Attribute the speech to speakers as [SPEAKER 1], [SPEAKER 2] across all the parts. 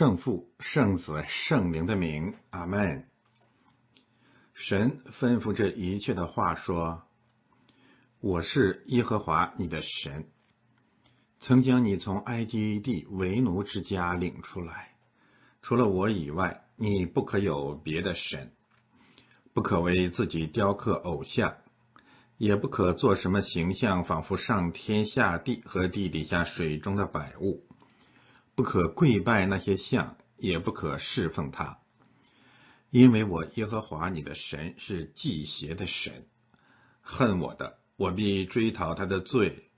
[SPEAKER 1] 圣父、圣子、圣灵的名，阿门。神吩咐这一切的话说：“我是耶和华你的神，曾将你从埃及地为奴之家领出来。除了我以外，你不可有别的神，不可为自己雕刻偶像，也不可做什么形象，仿佛上天下地和地底下水中的百物。不可跪拜那些像，也不可侍奉他。”因为我耶和华你的神是祭邪的神，恨我的，我必追讨他的罪，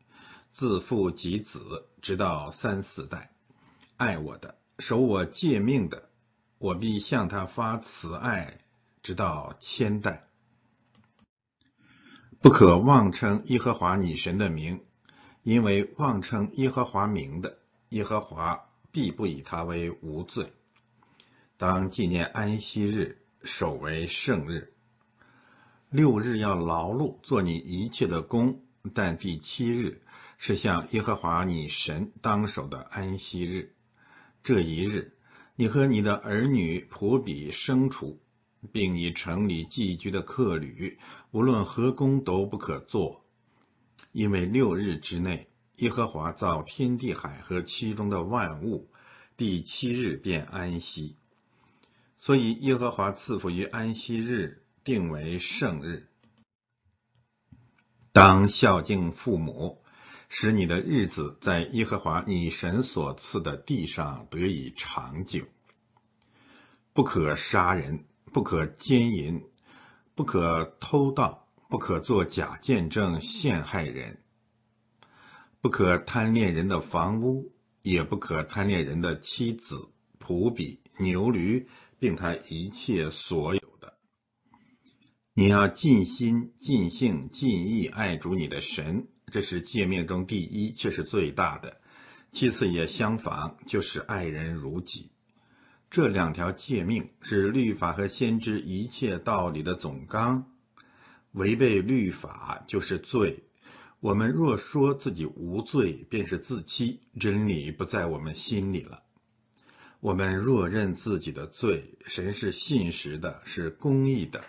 [SPEAKER 1] 自父及子，直到三四代；爱我的，守我诫命的，我必向他发慈爱，直到千代。不可妄称耶和华你神的名，因为妄称耶和华名的，耶和华必不以他为无罪。当纪念安息日，守为圣日。六日要劳碌做你一切的工，但第七日是向耶和华你神当守的安息日。这一日，你和你的儿女、仆婢、牲畜，并你城里寄居的客旅，无论何工都不可做，因为六日之内，耶和华造天地海和其中的万物，第七日便安息。所以，耶和华赐福于安息日，定为圣日。当孝敬父母，使你的日子在耶和华你神所赐的地上得以长久。不可杀人，不可奸淫，不可偷盗，不可作假见证陷害人，不可贪恋人的房屋，也不可贪恋人的妻子、仆婢、牛驴。并他一切所有的，你要尽心、尽性、尽意爱主你的神，这是诫命中第一，却是最大的；其次也相仿，就是爱人如己。这两条诫命是律法和先知一切道理的总纲。违背律法就是罪。我们若说自己无罪，便是自欺，真理不在我们心里了。我们若认自己的罪，神是信实的，是公义的，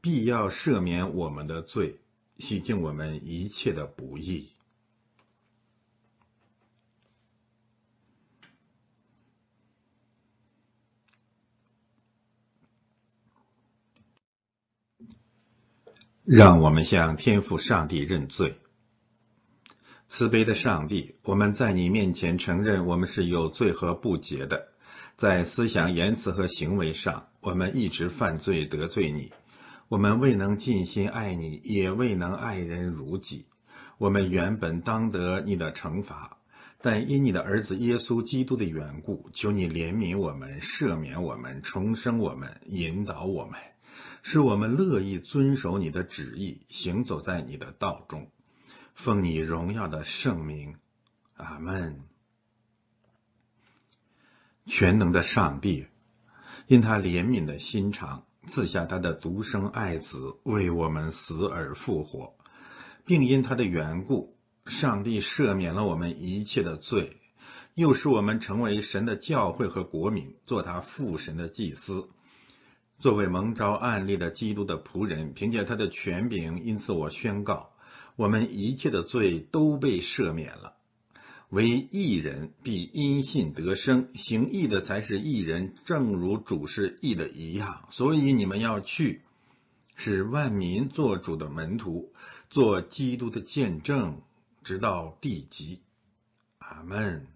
[SPEAKER 1] 必要赦免我们的罪，洗净我们一切的不义。让我们向天父上帝认罪。慈悲的上帝，我们在你面前承认我们是有罪和不洁的。在思想、言辞和行为上，我们一直犯罪得罪你。我们未能尽心爱你，也未能爱人如己。我们原本当得你的惩罚，但因你的儿子耶稣基督的缘故，求你怜悯我们，赦免我们，重生我们，引导我们，使我们乐意遵守你的旨意，行走在你的道中，奉你荣耀的圣名，阿门。全能的上帝，因他怜悯的心肠，赐下他的独生爱子为我们死而复活，并因他的缘故，上帝赦免了我们一切的罪，又使我们成为神的教会和国民，做他父神的祭司。作为蒙召案例的基督的仆人，凭借他的权柄，因此我宣告，我们一切的罪都被赦免了。为义人必因信得生，行义的才是义人，正如主是义的一样。所以你们要去，是万民做主的门徒，做基督的见证，直到地极。阿门。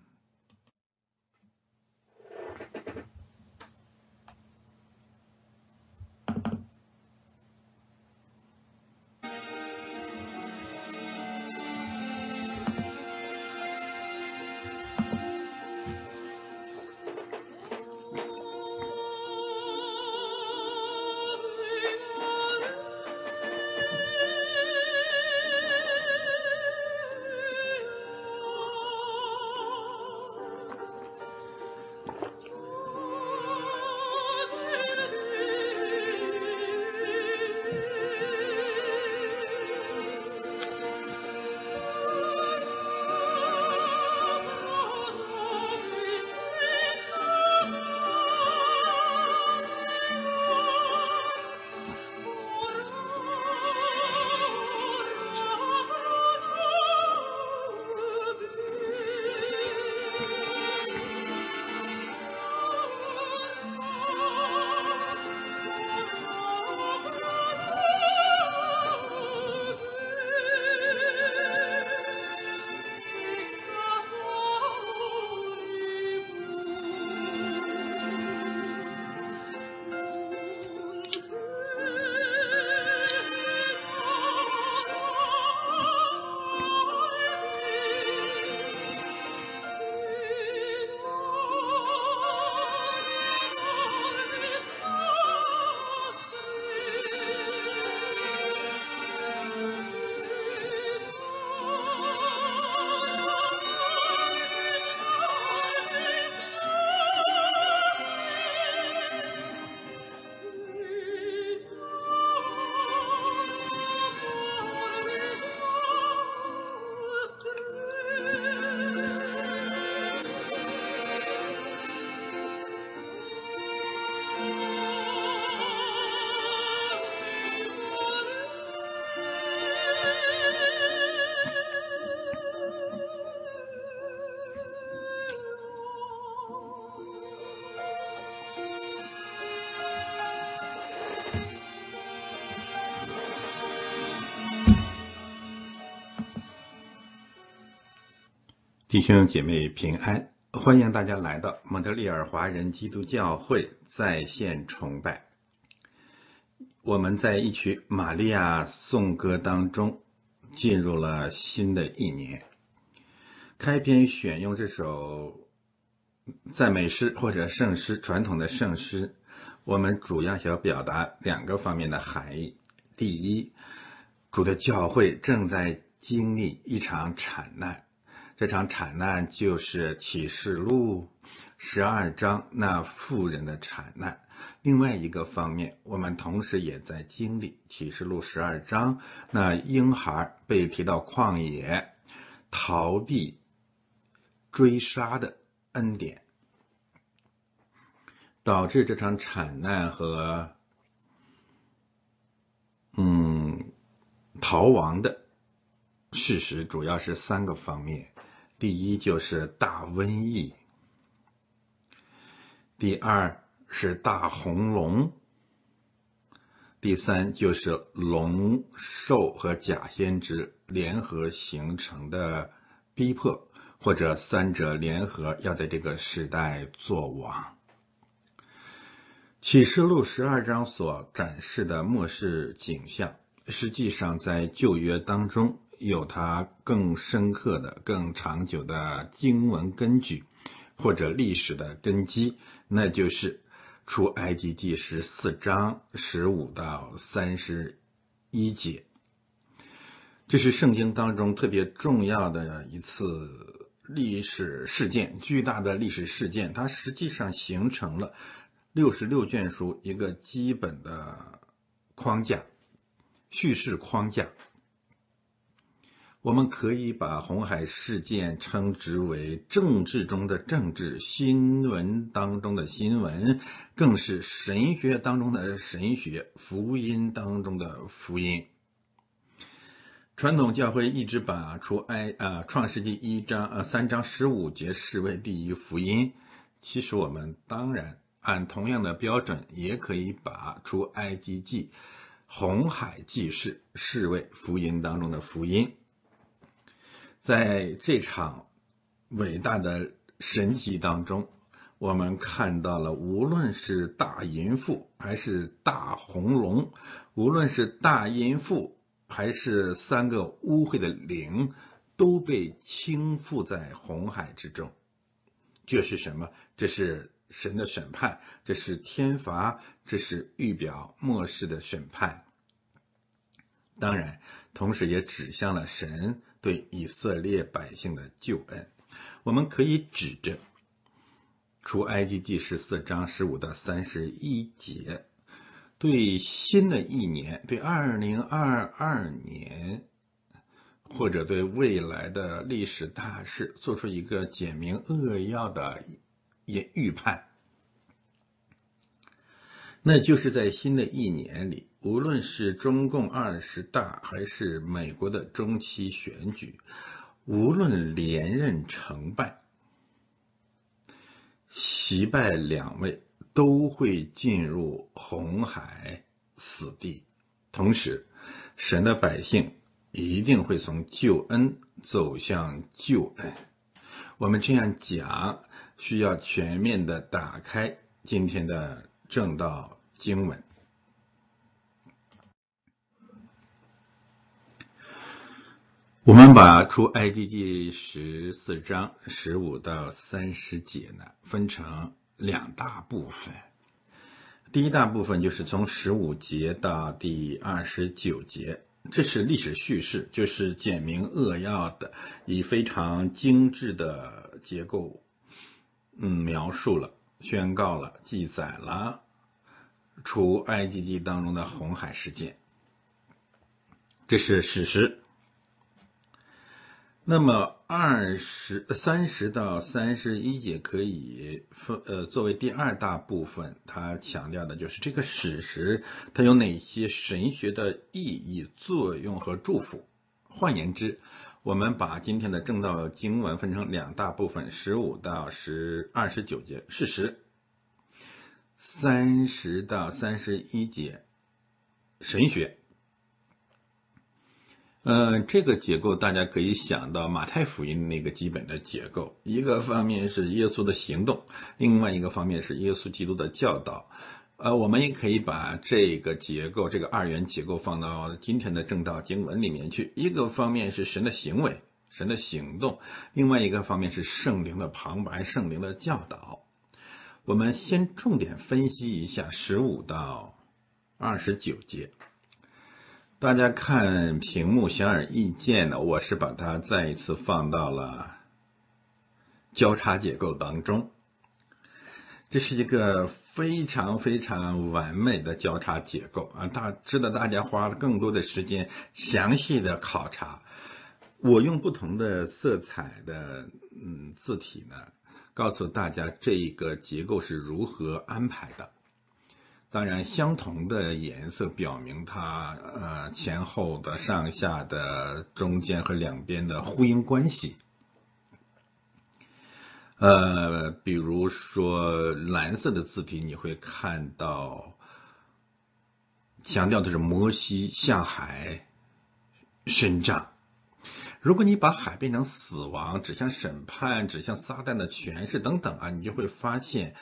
[SPEAKER 1] 弟兄姐妹平安，欢迎大家来到蒙特利尔华人基督教会在线崇拜。我们在一曲玛利亚颂歌当中进入了新的一年。开篇选用这首赞美诗或者圣诗，传统的圣诗，我们主要想表达两个方面的含义。第一，主的教会正在经历一场惨难。这场惨难就是启示录十二章那妇人的惨难。另外一个方面，我们同时也在经历启示录十二章那婴孩被提到旷野逃避追杀的恩典，导致这场惨难和嗯逃亡的事实，主要是三个方面。第一就是大瘟疫，第二是大红龙，第三就是龙兽和假先知联合形成的逼迫，或者三者联合要在这个时代作王。启示录十二章所展示的末世景象，实际上在旧约当中。有它更深刻的、更长久的经文根据，或者历史的根基，那就是出埃及第十四章十五到三十一节。这是圣经当中特别重要的一次历史事件，巨大的历史事件，它实际上形成了六十六卷书一个基本的框架、叙事框架。我们可以把红海事件称之为政治中的政治，新闻当中的新闻，更是神学当中的神学，福音当中的福音。传统教会一直把出埃啊创世纪一章呃三章十五节视为第一福音。其实我们当然按同样的标准，也可以把出埃及记红海记事视为福音当中的福音。在这场伟大的神迹当中，我们看到了，无论是大淫妇还是大红龙，无论是大淫妇还是三个污秽的灵，都被倾覆在红海之中。这是什么？这是神的审判，这是天罚，这是预表末世的审判。当然，同时也指向了神。对以色列百姓的救恩，我们可以指着出埃及第十四章十五到三十一节，对新的一年，对二零二二年，或者对未来的历史大事，做出一个简明扼要的预预判。那就是在新的一年里，无论是中共二十大，还是美国的中期选举，无论连任成败，习败两位都会进入红海死地。同时，神的百姓一定会从救恩走向救恩。我们这样讲，需要全面的打开今天的正道。经文，我们把出埃及记十四章十五到三十节呢，分成两大部分。第一大部分就是从十五节到第二十九节，这是历史叙事，就是简明扼要的，以非常精致的结构，嗯，描述了、宣告了、记载了。除埃及记当中的红海事件，这是史实。那么二十三十到三十一节可以分呃作为第二大部分，它强调的就是这个史实它有哪些神学的意义、作用和祝福。换言之，我们把今天的正道经文分成两大部分：十五到十二十九节事实。三十到三十一节神学，呃，这个结构大家可以想到马太福音那个基本的结构，一个方面是耶稣的行动，另外一个方面是耶稣基督的教导。呃，我们也可以把这个结构，这个二元结构放到今天的正道经文里面去。一个方面是神的行为、神的行动，另外一个方面是圣灵的旁白、圣灵的教导。我们先重点分析一下十五到二十九节。大家看屏幕显而易见的，我是把它再一次放到了交叉结构当中。这是一个非常非常完美的交叉结构啊！大值得大家花更多的时间详细的考察。我用不同的色彩的嗯字体呢，告诉大家这一个结构是如何安排的。当然，相同的颜色表明它呃前后的、上下的、中间和两边的呼应关系。呃，比如说蓝色的字体，你会看到强调的是摩西向海伸杖。如果你把海变成死亡，指向审判，指向撒旦的权势等等啊，你就会发现。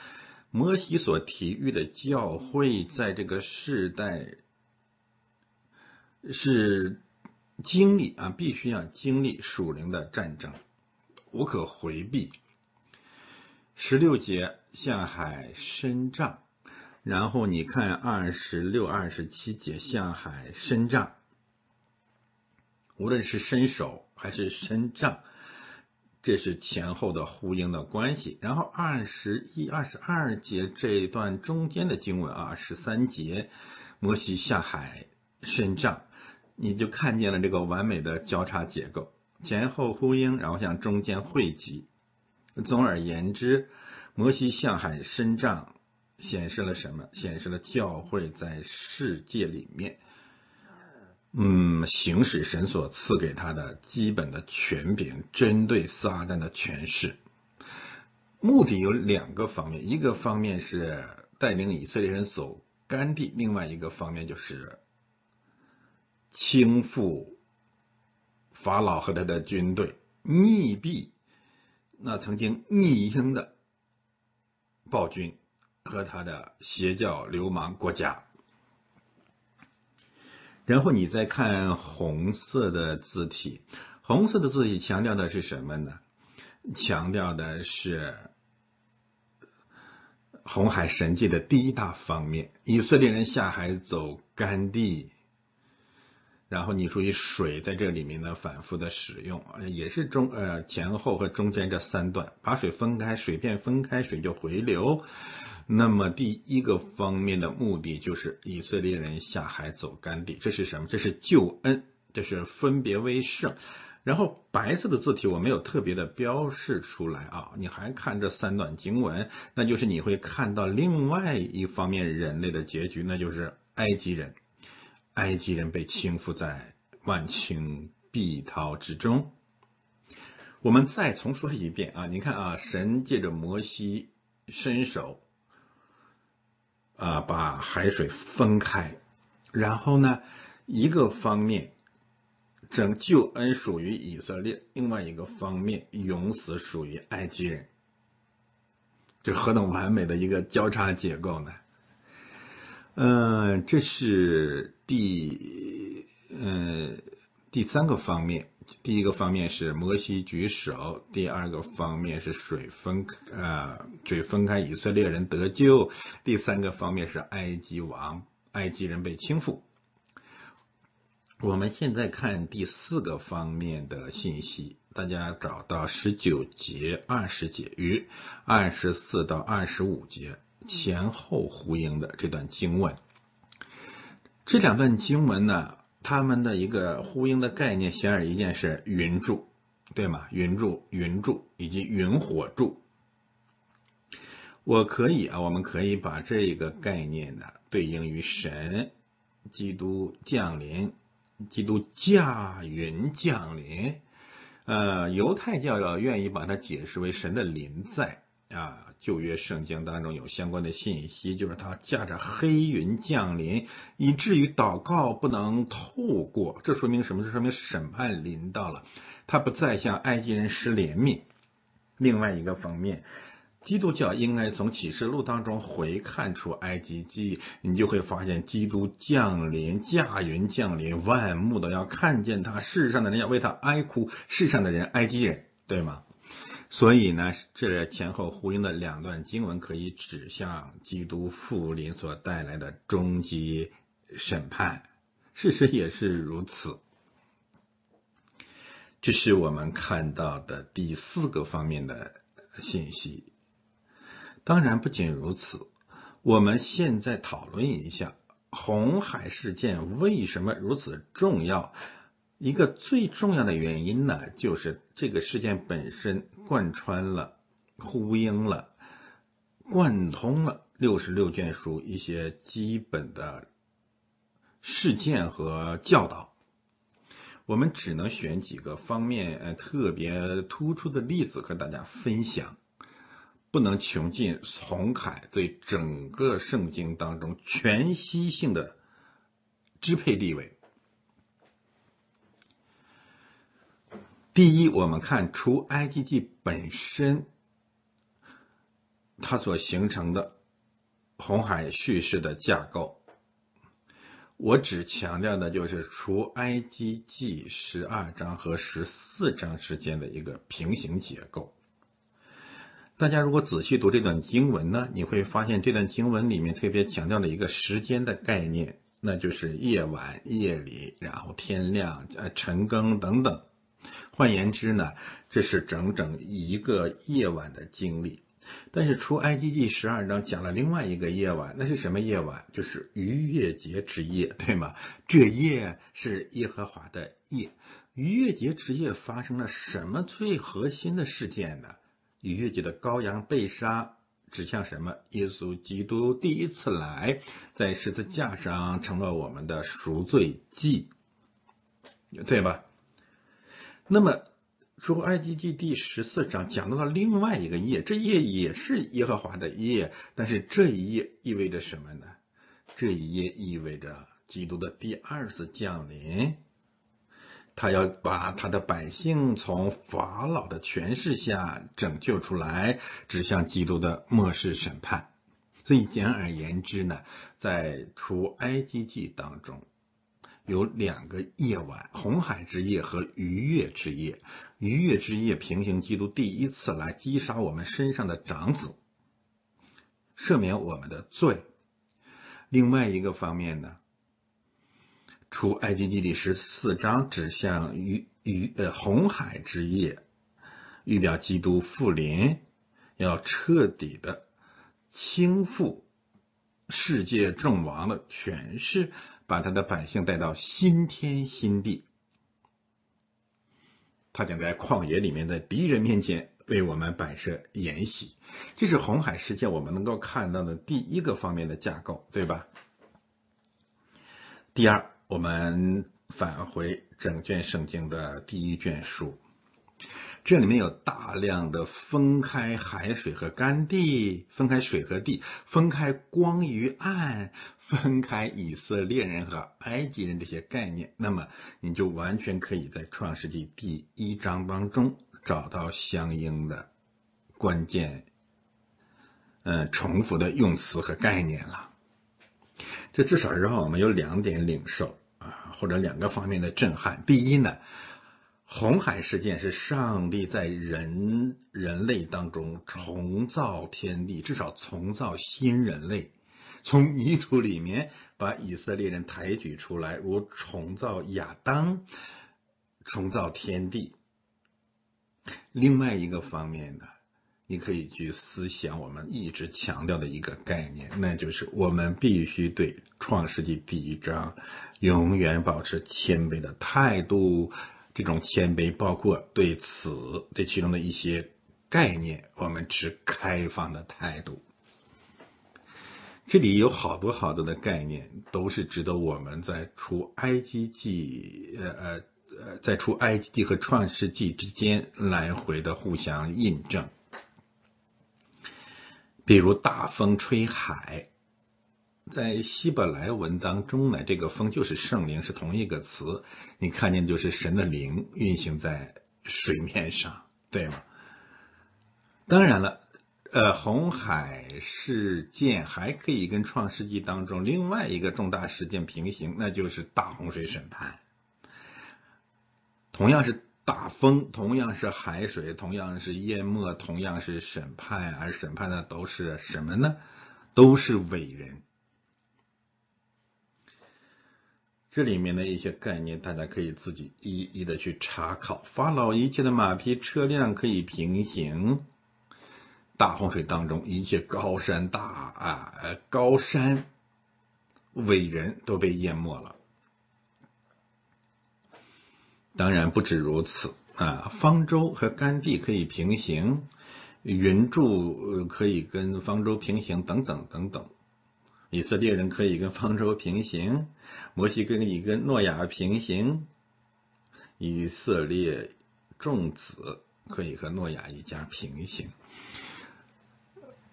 [SPEAKER 1] 摩西所提育的教会，在这个世代是经历啊，必须要经历属灵的战争，无可回避。十六节向海伸杖，然后你看二十六、二十七节向海伸杖，无论是伸手还是伸杖。这是前后的呼应的关系，然后二十一、二十二节这一段中间的经文啊，十三节，摩西下海伸杖，你就看见了这个完美的交叉结构，前后呼应，然后向中间汇集。总而言之，摩西向海伸杖显示了什么？显示了教会在世界里面。嗯，行使神所赐给他的基本的权柄，针对撒旦的权势，目的有两个方面，一个方面是带领以色列人走干地，另外一个方面就是倾覆法老和他的军队，逆毙那曾经逆英的暴君和他的邪教流氓国家。然后你再看红色的字体，红色的字体强调的是什么呢？强调的是红海神迹的第一大方面，以色列人下海走干地，然后你注意水在这里面呢反复的使用，也是中呃前后和中间这三段，把水分开，水片分开，水就回流。那么第一个方面的目的就是以色列人下海走干地，这是什么？这是救恩，这是分别为圣。然后白色的字体我没有特别的标示出来啊，你还看这三段经文，那就是你会看到另外一方面人类的结局，那就是埃及人，埃及人被倾覆在万顷碧涛之中。我们再重说一遍啊，你看啊，神借着摩西伸手。啊，把海水分开，然后呢，一个方面，拯救恩属于以色列；另外一个方面，永死属于埃及人。这何等完美的一个交叉结构呢？嗯，这是第嗯第三个方面。第一个方面是摩西举手，第二个方面是水分啊，水分开，以色列人得救。第三个方面是埃及王，埃及人被倾覆。我们现在看第四个方面的信息，大家找到十九节、二十节与二十四到二十五节前后呼应的这段经文。这两段经文呢？他们的一个呼应的概念，显而易见是云柱，对吗？云柱、云柱以及云火柱。我可以啊，我们可以把这一个概念呢对应于神、基督降临、基督驾云降临。呃，犹太教要愿意把它解释为神的临在，啊，旧约圣经当中有相关的信息，就是他驾着黑云降临，以至于祷告不能透过。这说明什么？这说明审判临到了，他不再向埃及人施怜悯。另外一个方面，基督教应该从启示录当中回看出埃及记，你就会发现基督降临，驾云降临，万目都要看见他，世上的人要为他哀哭，世上的人埃及人，对吗？所以呢，这前后呼应的两段经文可以指向基督复临所带来的终极审判。事实也是如此。这是我们看到的第四个方面的信息。当然，不仅如此，我们现在讨论一下红海事件为什么如此重要。一个最重要的原因呢，就是这个事件本身贯穿了、呼应了、贯通了六十六卷书一些基本的事件和教导。我们只能选几个方面呃特别突出的例子和大家分享，不能穷尽红海对整个圣经当中全息性的支配地位。第一，我们看除 I G G 本身，它所形成的红海叙事的架构，我只强调的就是除 I G G 十二章和十四章之间的一个平行结构。大家如果仔细读这段经文呢，你会发现这段经文里面特别强调了一个时间的概念，那就是夜晚、夜里，然后天亮、呃晨更等等。换言之呢，这是整整一个夜晚的经历。但是出埃及记十二章讲了另外一个夜晚，那是什么夜晚？就是逾越节之夜，对吗？这夜是耶和华的夜。逾越节之夜发生了什么最核心的事件呢？逾越节的羔羊被杀，指向什么？耶稣基督第一次来，在十字架上成了我们的赎罪祭，对吧？那么，出埃及记第十四章讲到了另外一个夜，这夜也是耶和华的夜，但是这一夜意味着什么呢？这一夜意味着基督的第二次降临，他要把他的百姓从法老的权势下拯救出来，指向基督的末世审判。所以简而言之呢，在出埃及记当中。有两个夜晚：红海之夜和逾越之夜。逾越之夜平行基督第一次来击杀我们身上的长子，赦免我们的罪。另外一个方面呢，出埃及记第十四章指向逾逾呃红海之夜，预表基督复临，要彻底的倾覆世界众王的权势。把他的百姓带到新天新地，他将在旷野里面，的敌人面前为我们摆设筵席。这是红海事件我们能够看到的第一个方面的架构，对吧？第二，我们返回整卷圣经的第一卷书。这里面有大量的分开海水和干地，分开水和地，分开光与暗，分开以色列人和埃及人这些概念。那么，你就完全可以在创世纪第一章当中找到相应的关键，嗯，重复的用词和概念了。这至少让我们有两点领受啊，或者两个方面的震撼。第一呢。红海事件是上帝在人人类当中重造天地，至少重造新人类，从泥土里面把以色列人抬举出来，如重造亚当，重造天地。另外一个方面呢，你可以去思想我们一直强调的一个概念，那就是我们必须对创世纪第一章永远保持谦卑的态度。这种谦卑包括对此这其中的一些概念，我们持开放的态度。这里有好多好多的概念，都是值得我们在出埃及记呃呃呃在出埃及记和创世纪之间来回的互相印证。比如大风吹海，在希伯来文当中呢，这个风就是圣灵，是同一个词。你看见就是神的灵运行在水面上，对吗？当然了，呃，红海事件还可以跟创世纪当中另外一个重大事件平行，那就是大洪水审判。同样是。大风同样是海水，同样是淹没，同样是审判，而审判的都是什么呢？都是伟人。这里面的一些概念，大家可以自己一一的去查考。法老一切的马匹车辆可以平行，大洪水当中一切高山大啊，高山伟人都被淹没了。当然不止如此啊，方舟和甘地可以平行，云柱可以跟方舟平行，等等等等。以色列人可以跟方舟平行，摩西跟你跟诺亚平行，以色列众子可以和诺亚一家平行，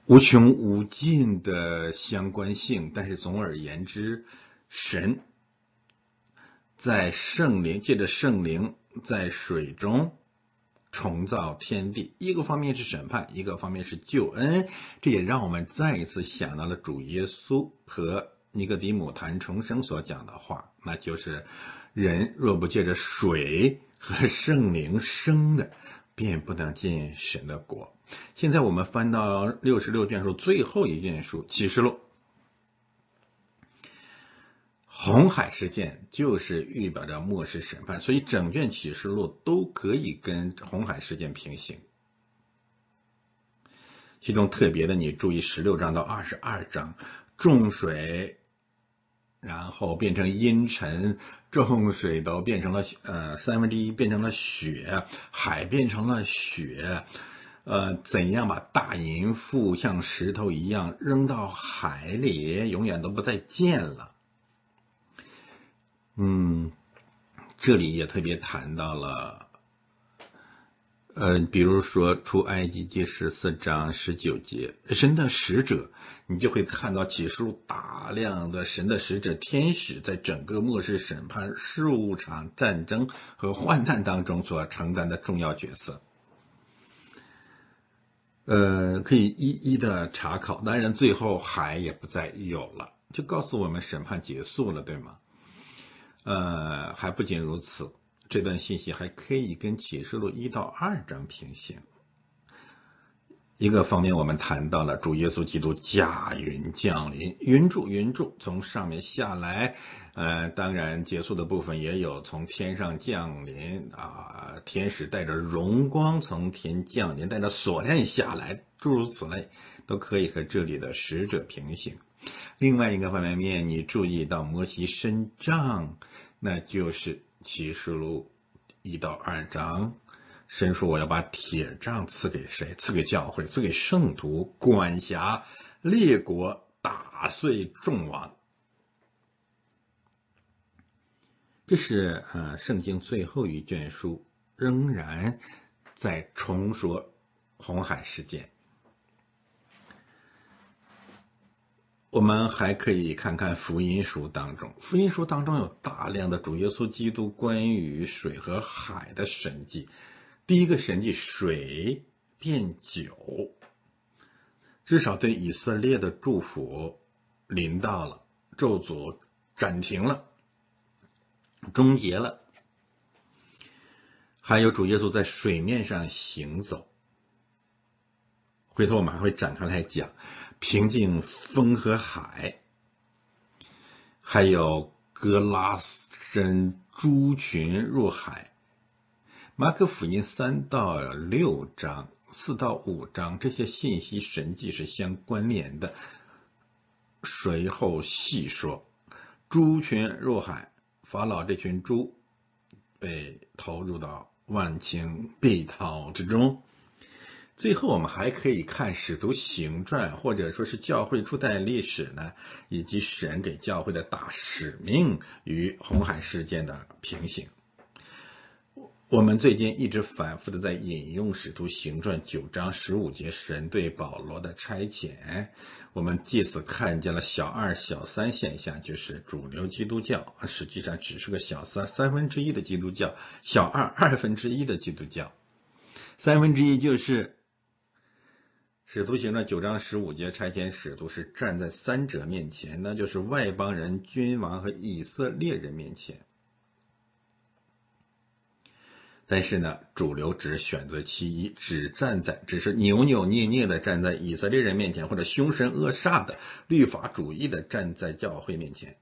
[SPEAKER 1] 无穷无尽的相关性。但是总而言之，神。在圣灵借着圣灵在水中重造天地，一个方面是审判，一个方面是救恩。这也让我们再一次想到了主耶稣和尼格迪姆谈重生所讲的话，那就是人若不借着水和圣灵生的，便不能进神的国。现在我们翻到六十六卷书最后一卷书启示录。红海事件就是预表着末世审判，所以整卷启示录都可以跟红海事件平行。其中特别的，你注意十六章到二十二章，重水，然后变成阴沉，重水都变成了呃三分之一变成了雪，海变成了雪，呃，怎样把大淫妇像石头一样扔到海里，永远都不再见了。嗯，这里也特别谈到了，呃，比如说出埃及记十四章十九节，神的使者，你就会看到启示录大量的神的使者天使，在整个末世审判、事务场战争和患难当中所承担的重要角色。呃，可以一一的查考，当然最后海也不再有了，就告诉我们审判结束了，对吗？呃，还不仅如此，这段信息还可以跟启示录一到二章平行。一个方面，我们谈到了主耶稣基督驾云降临，云柱云柱从上面下来。呃，当然结束的部分也有从天上降临啊，天使带着荣光从天降临，带着锁链下来，诸如此类，都可以和这里的使者平行。另外一个方面，你注意到摩西伸杖。那就是启示录一到二章，神说我要把铁杖赐给谁？赐给教会，赐给圣徒，管辖列国，打碎众王。这是呃圣经最后一卷书，仍然在重说红海事件。我们还可以看看福音书当中，福音书当中有大量的主耶稣基督关于水和海的神迹。第一个神迹，水变酒，至少对以色列的祝福临到了，咒诅暂停了，终结了。还有主耶稣在水面上行走，回头我们还会展开来讲。平静风和海，还有格拉森猪群入海。马可福音三到六章、四到五章这些信息神迹是相关联的。随后细说，猪群入海，法老这群猪被投入到万顷碧涛之中。最后，我们还可以看《使徒行传》，或者说是教会初代历史呢，以及神给教会的大使命与红海事件的平行。我们最近一直反复的在引用《使徒行传》九章十五节神对保罗的差遣，我们借此看见了小二、小三现象，就是主流基督教实际上只是个小三三分之一的基督教，小二二分之一的基督教，三分之一就是《使徒行传》九章十五节差遣使徒是站在三者面前，那就是外邦人、君王和以色列人面前。但是呢，主流只选择其一，只站在，只是扭扭捏捏的站在以色列人面前，或者凶神恶煞的律法主义的站在教会面前。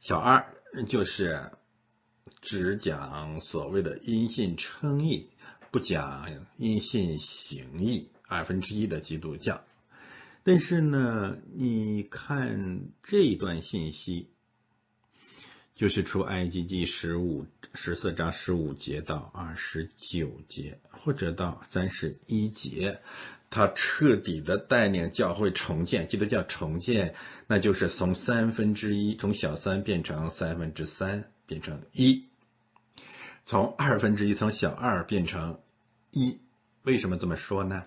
[SPEAKER 1] 小二就是只讲所谓的因信称义，不讲因信行义，二分之一的基督教。但是呢，你看这一段信息。就是出埃及记十五十四章十五节到二十九节，或者到三十一节，他彻底的带领教会重建，基督教重建，那就是从三分之一，从小三变成三分之三，变成一，从二分之一，从小二变成一。为什么这么说呢？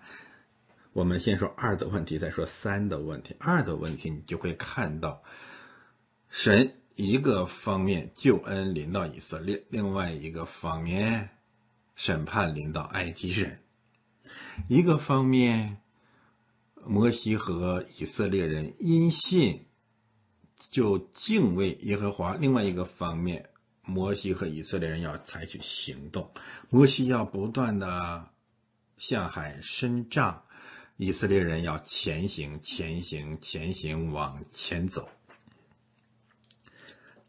[SPEAKER 1] 我们先说二的问题，再说三的问题。二的问题，你就会看到神。一个方面救恩临到以色列，另外一个方面审判临到埃及人。一个方面，摩西和以色列人因信就敬畏耶和华；另外一个方面，摩西和以色列人要采取行动。摩西要不断的向海伸杖，以色列人要前行、前行、前行，往前走。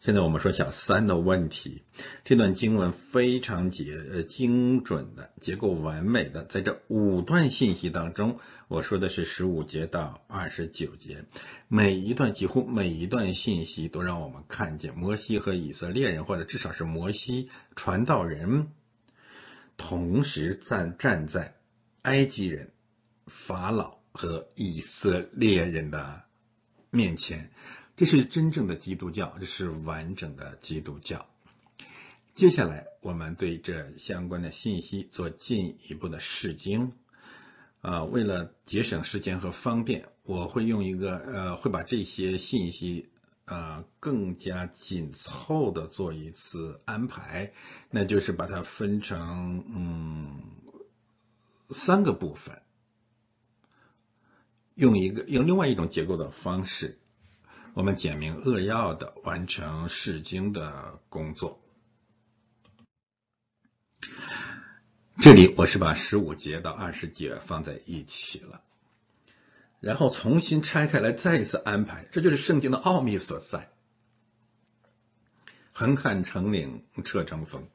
[SPEAKER 1] 现在我们说小三的问题，这段经文非常结呃精准的结构完美的，在这五段信息当中，我说的是十五节到二十九节，每一段几乎每一段信息都让我们看见摩西和以色列人，或者至少是摩西传道人，同时站站在埃及人、法老和以色列人的面前。这是真正的基督教，这是完整的基督教。接下来，我们对这相关的信息做进一步的试经。啊，为了节省时间和方便，我会用一个呃，会把这些信息啊更加紧凑的做一次安排，那就是把它分成嗯三个部分，用一个用另外一种结构的方式。我们简明扼要的完成释经的工作。这里我是把十五节到二十节放在一起了，然后重新拆开来再一次安排，这就是圣经的奥秘所在。横看成岭侧成峰，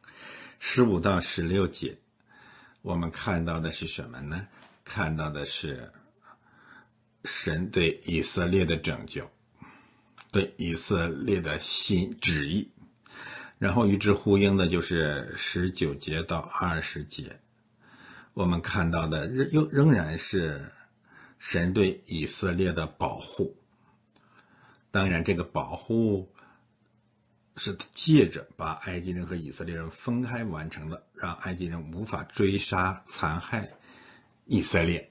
[SPEAKER 1] 十五到十六节，我们看到的是什么呢？看到的是神对以色列的拯救。对以色列的心旨意，然后与之呼应的就是十九节到二十节，我们看到的仍又仍然是神对以色列的保护。当然，这个保护是借着把埃及人和以色列人分开完成的，让埃及人无法追杀残害以色列。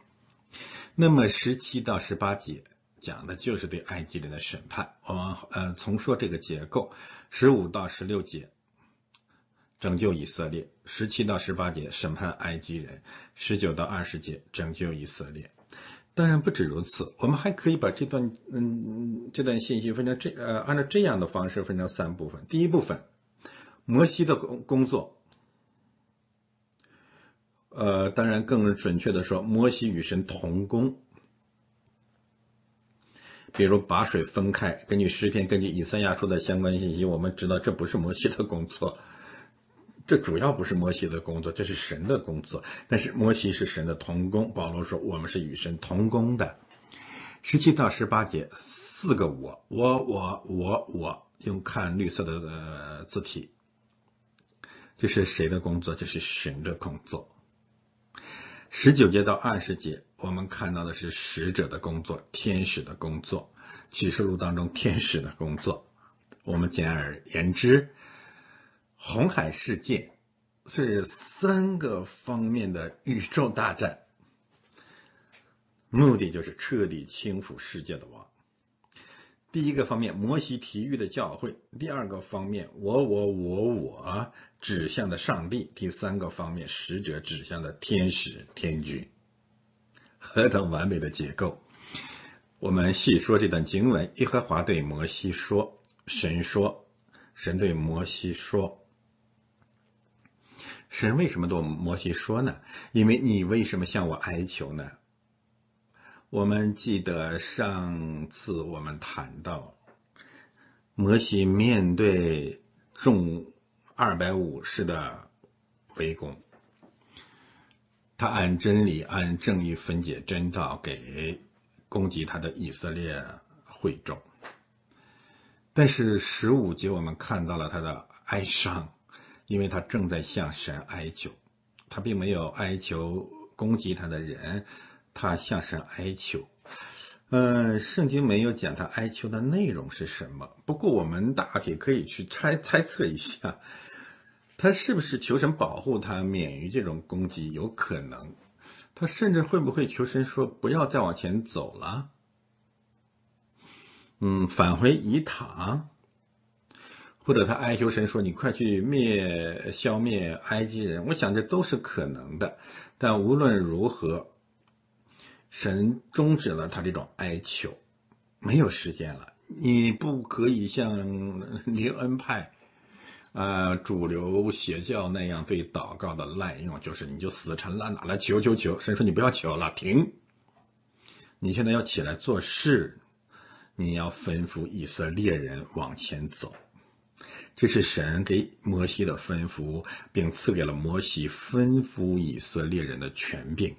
[SPEAKER 1] 那么十七到十八节。讲的就是对埃及人的审判。我们呃从说这个结构：十五到十六节拯救以色列，十七到十八节审判埃及人，十九到二十节拯救以色列。当然不止如此，我们还可以把这段嗯这段信息分成这呃按照这样的方式分成三部分。第一部分，摩西的工工作。呃，当然更准确的说，摩西与神同工。比如把水分开，根据诗篇，根据以赛亚书的相关信息，我们知道这不是摩西的工作，这主要不是摩西的工作，这是神的工作。但是摩西是神的同工，保罗说我们是与神同工的。十七到十八节四个我，我我我我，用看绿色的字体，这是谁的工作？这是神的工作。十九节到二十节，我们看到的是使者的工作，天使的工作，启示录当中天使的工作。我们简而言之，红海世界是三个方面的宇宙大战，目的就是彻底清除世界的王。第一个方面，摩西体育的教会；第二个方面，我我我我指向的上帝；第三个方面，使者指向的天使天君。何等完美的结构！我们细说这段经文：耶和华对摩西说，神说，神对摩西说。神为什么对摩西说呢？因为你为什么向我哀求呢？我们记得上次我们谈到，摩西面对众二百武士的围攻，他按真理、按正义分解真道给攻击他的以色列会众。但是十五节我们看到了他的哀伤。因为他正在向神哀求，他并没有哀求攻击他的人，他向神哀求。嗯，圣经没有讲他哀求的内容是什么，不过我们大体可以去猜猜测一下，他是不是求神保护他免于这种攻击？有可能，他甚至会不会求神说不要再往前走了？嗯，返回以塔。或者他哀求神说：“你快去灭、消灭埃及人。”我想这都是可能的。但无论如何，神终止了他这种哀求，没有时间了。你不可以像 灵恩派、呃主流邪教那样对祷告的滥用，就是你就死缠烂打来求求求。神说：“你不要求了，停！你现在要起来做事，你要吩咐以色列人往前走。”这是神给摩西的吩咐，并赐给了摩西吩咐以色列人的权柄。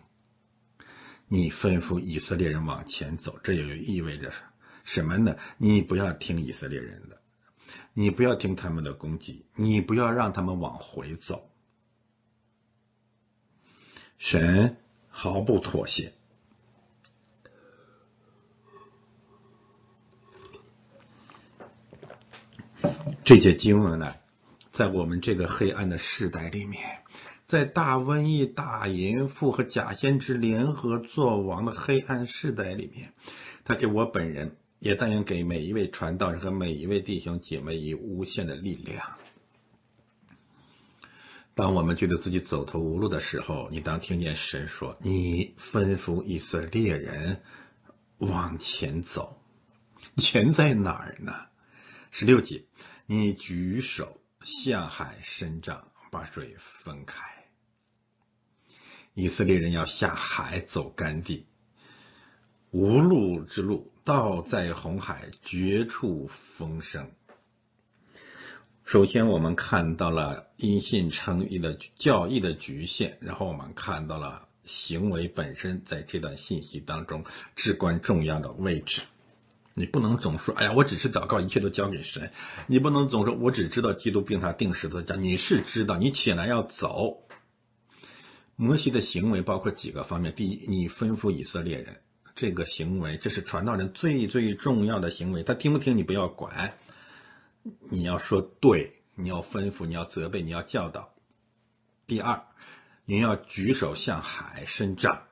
[SPEAKER 1] 你吩咐以色列人往前走，这也就意味着什么呢？你不要听以色列人的，你不要听他们的攻击，你不要让他们往回走。神毫不妥协。这些经文呢，在我们这个黑暗的时代里面，在大瘟疫、大淫妇和假先知联合作王的黑暗时代里面，他给我本人，也但愿给每一位传道人和每一位弟兄姐妹以无限的力量。当我们觉得自己走投无路的时候，你当听见神说：“你吩咐以色列人往前走。”钱在哪儿呢？十六节。你举手向海伸张，把水分开。以色列人要下海走干地，无路之路，道在红海，绝处逢生。首先，我们看到了因信称义的教义的局限，然后我们看到了行为本身在这段信息当中至关重要的位置。你不能总说，哎呀，我只是祷告，一切都交给神。你不能总说，我只知道基督病他定时的讲，你是知道，你起来要走。摩西的行为包括几个方面：第一，你吩咐以色列人，这个行为这是传道人最最重要的行为，他听不听你不要管，你要说对，你要吩咐，你要责备，你要教导。第二，你要举手向海伸张。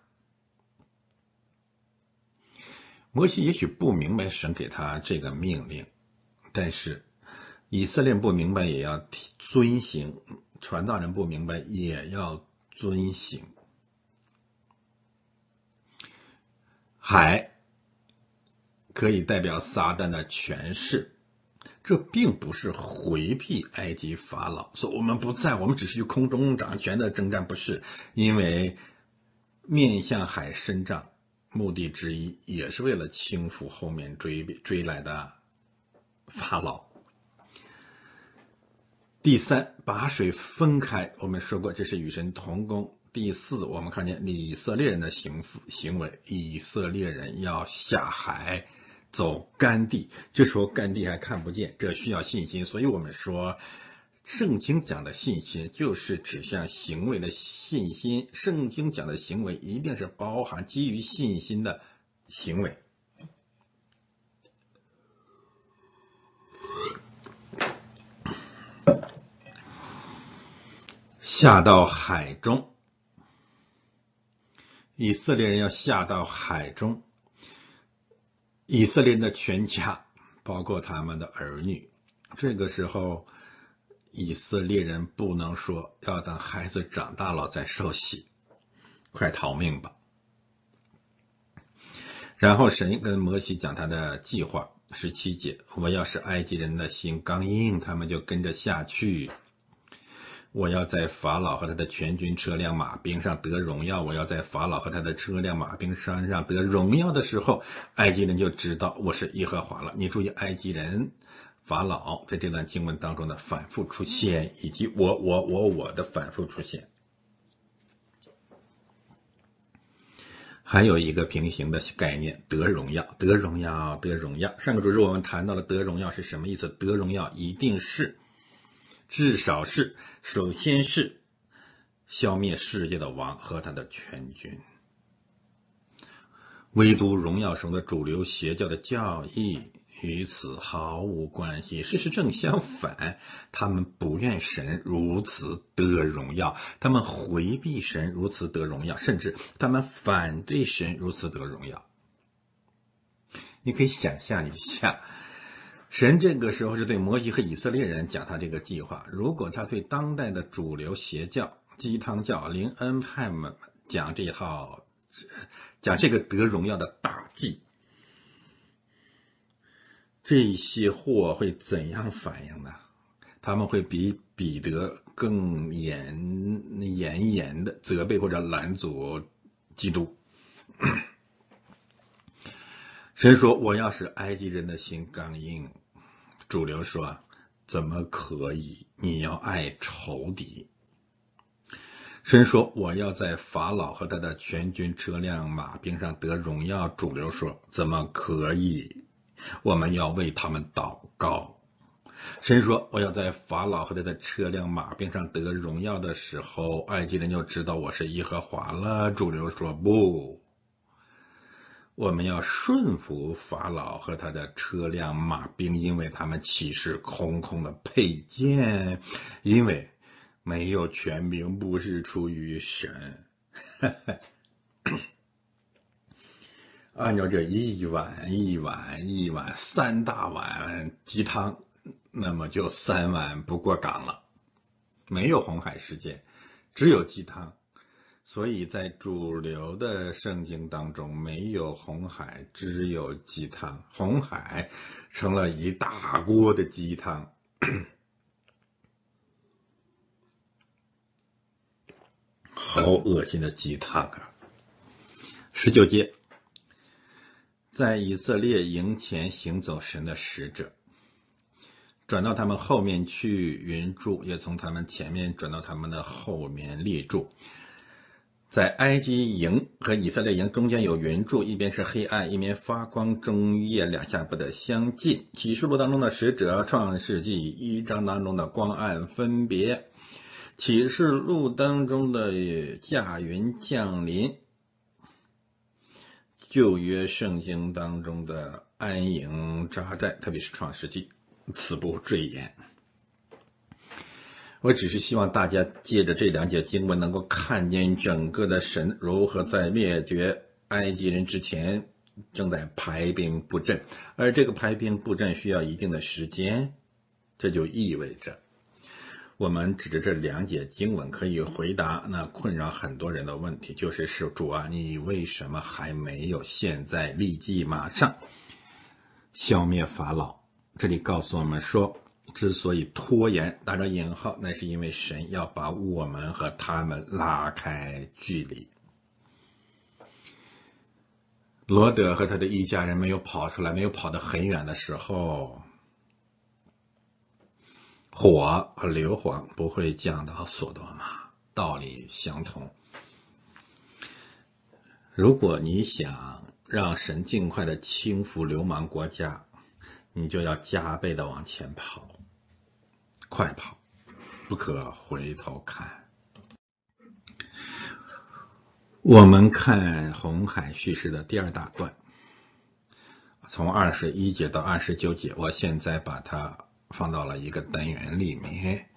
[SPEAKER 1] 摩西也许不明白神给他这个命令，但是以色列不明白也要遵行，传道人不明白也要遵行。海可以代表撒旦的权势，这并不是回避埃及法老，说我们不在，我们只是去空中掌权的征战，不是因为面向海伸张。目的之一也是为了轻抚后面追追来的法老。第三，把水分开，我们说过这是与神同工。第四，我们看见以色列人的行行为，以色列人要下海走干地，这时候干地还看不见，这需要信心，所以我们说。圣经讲的信心就是指向行为的信心。圣经讲的行为一定是包含基于信心的行为。下到海中，以色列人要下到海中，以色列人的全家，包括他们的儿女，这个时候，以色列人不能说要等孩子长大了再受洗，快逃命吧。然后神跟摩西讲他的计划，十七节，我要使埃及人的心刚硬，他们就跟着下去。我要在法老和他的全军车辆马兵上得荣耀。我要在法老和他的车辆马兵身上得荣耀的时候，埃及人就知道我是耶和华了。你注意，埃及人、法老在这段经文当中的反复出现，以及我、我、我、我的反复出现。还有一个平行的概念，得荣耀，得荣耀，得荣耀。上个主日我们谈到了得荣耀是什么意思？得荣耀一定是。至少是，首先是消灭世界的王和他的全军。唯独荣耀神的主流邪教的教义与此毫无关系。事实正相反，他们不愿神如此得荣耀，他们回避神如此得荣耀，甚至他们反对神如此得荣耀。你可以想象一下。神这个时候是对摩西和以色列人讲他这个计划。如果他对当代的主流邪教、鸡汤教、灵恩派们讲这一套，讲这个得荣耀的大计，这些货会怎样反应呢？他们会比彼得更严严严的责备或者拦阻基督。神说：“我要使埃及人的心刚硬。”主流说：“怎么可以？你要爱仇敌。”神说：“我要在法老和他的全军车辆马兵上得荣耀。”主流说：“怎么可以？我们要为他们祷告。”神说：“我要在法老和他的车辆马兵上得荣耀的时候，埃及人就知道我是耶和华了。”主流说：“不。”我们要顺服法老和他的车辆马兵，因为他们岂是空空的配件？因为没有权柄，不是出于神。按照这一碗一碗一碗三大碗鸡汤，那么就三碗不过岗了。没有红海事件，只有鸡汤。所以在主流的圣经当中，没有红海，只有鸡汤。红海成了一大锅的鸡汤，好恶心的鸡汤啊！十九节，在以色列营前行走神的使者，转到他们后面去云柱，也从他们前面转到他们的后面立柱。在埃及营和以色列营中间有云柱，一边是黑暗，一边发光，中夜两下不得相近。启示录当中的使者，创世纪一章当中的光暗分别，启示录当中的驾云降临，旧约圣经当中的安营扎寨，特别是创世纪，此不赘言。我只是希望大家借着这两节经文，能够看见整个的神如何在灭绝埃及人之前正在排兵布阵，而这个排兵布阵需要一定的时间。这就意味着，我们指着这两节经文可以回答那困扰很多人的问题，就是是主啊，你为什么还没有现在立即马上消灭法老？这里告诉我们说。之所以拖延，打着引号，那是因为神要把我们和他们拉开距离。罗德和他的一家人没有跑出来，没有跑得很远的时候，火和硫磺不会降到索多玛，道理相同。如果你想让神尽快的轻浮流氓国家，你就要加倍的往前跑。快跑，不可回头看。我们看红海叙事的第二大段，从二十一节到二十九节，我现在把它放到了一个单元里面。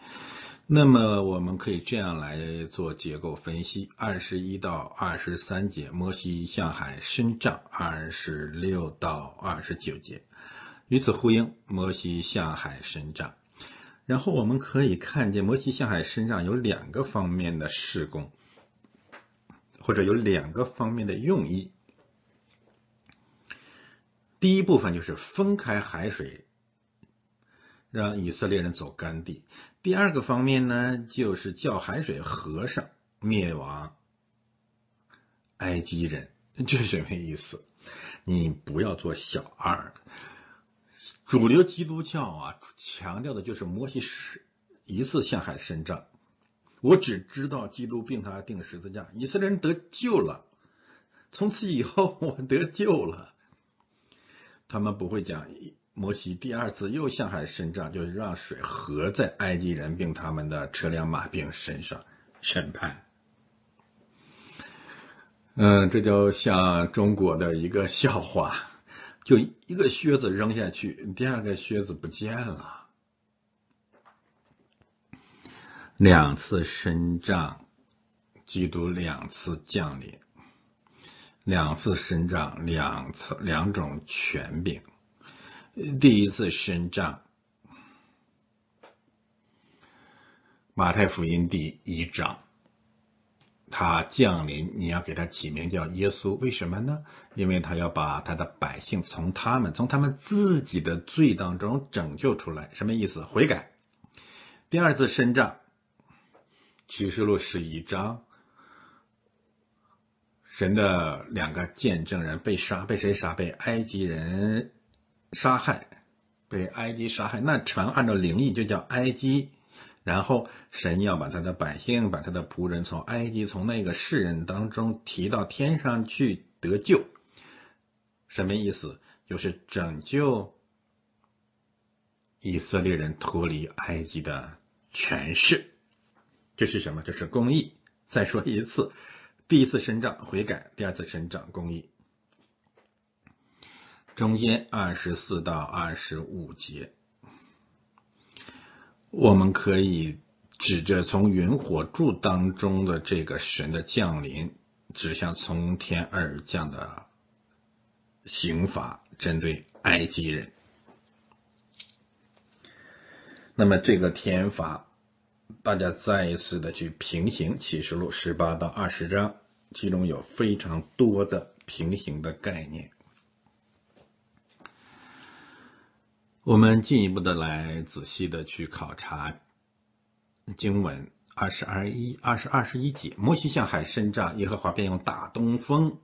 [SPEAKER 1] 那么我们可以这样来做结构分析：二十一到二十三节，摩西向海伸杖；二十六到二十九节，与此呼应，摩西向海伸杖。然后我们可以看见，摩西向海身上有两个方面的施工，或者有两个方面的用意。第一部分就是分开海水。让以色列人走干地。第二个方面呢，就是叫海水合上，灭亡埃及人。这是什么意思？你不要做小二。主流基督教啊，强调的就是摩西是一次向海伸杖。我只知道基督并他钉十字架，以色列人得救了。从此以后，我得救了。他们不会讲。摩西第二次又向海伸杖，就是让水合在埃及人并他们的车辆马兵身上审判。嗯，这就像中国的一个笑话，就一个靴子扔下去，第二个靴子不见了。两次伸杖，基督两次降临，两次伸杖，两次两种权柄。第一次伸杖，马太福音第一章，他降临，你要给他起名叫耶稣，为什么呢？因为他要把他的百姓从他们从他们自己的罪当中拯救出来，什么意思？悔改。第二次伸杖，启示录十一章，神的两个见证人被杀，被谁杀？被埃及人。杀害，被埃及杀害，那船按照灵异就叫埃及。然后神要把他的百姓，把他的仆人从埃及，从那个世人当中提到天上去得救。什么意思？就是拯救以色列人脱离埃及的权势。这是什么？这是公义。再说一次，第一次伸杖悔改，第二次伸杖公义。中间二十四到二十五节，我们可以指着从云火柱当中的这个神的降临，指向从天而降的刑罚，针对埃及人。那么这个天罚，大家再一次的去平行启示录十八到二十章，其中有非常多的平行的概念。我们进一步的来仔细的去考察经文二十二一二十二十一节，摩西向海伸杖，耶和华便用大东风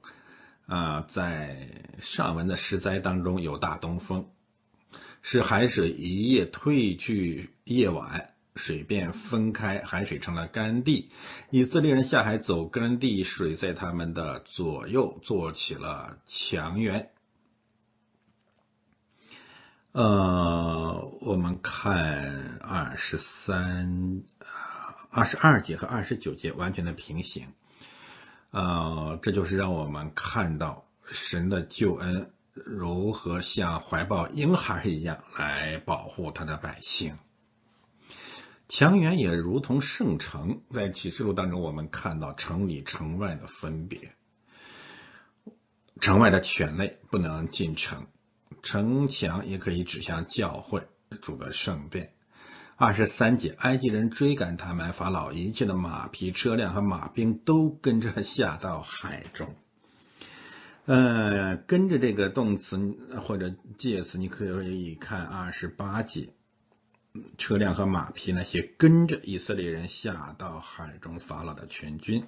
[SPEAKER 1] 啊，在上文的十灾当中有大东风，使海水一夜退去，夜晚水便分开，海水成了干地，以色列人下海走干地，水在他们的左右做起了墙垣。呃，我们看二十三、二十二节和二十九节完全的平行，呃，这就是让我们看到神的救恩如何像怀抱婴孩一样来保护他的百姓。强援也如同圣城，在启示录当中，我们看到城里城外的分别，城外的犬类不能进城。城墙也可以指向教会主的圣殿。二十三节，埃及人追赶他们，法老一切的马匹、车辆和马兵都跟着下到海中。呃，跟着这个动词或者介词，你可以看二十八节，车辆和马匹那些跟着以色列人下到海中，法老的全军。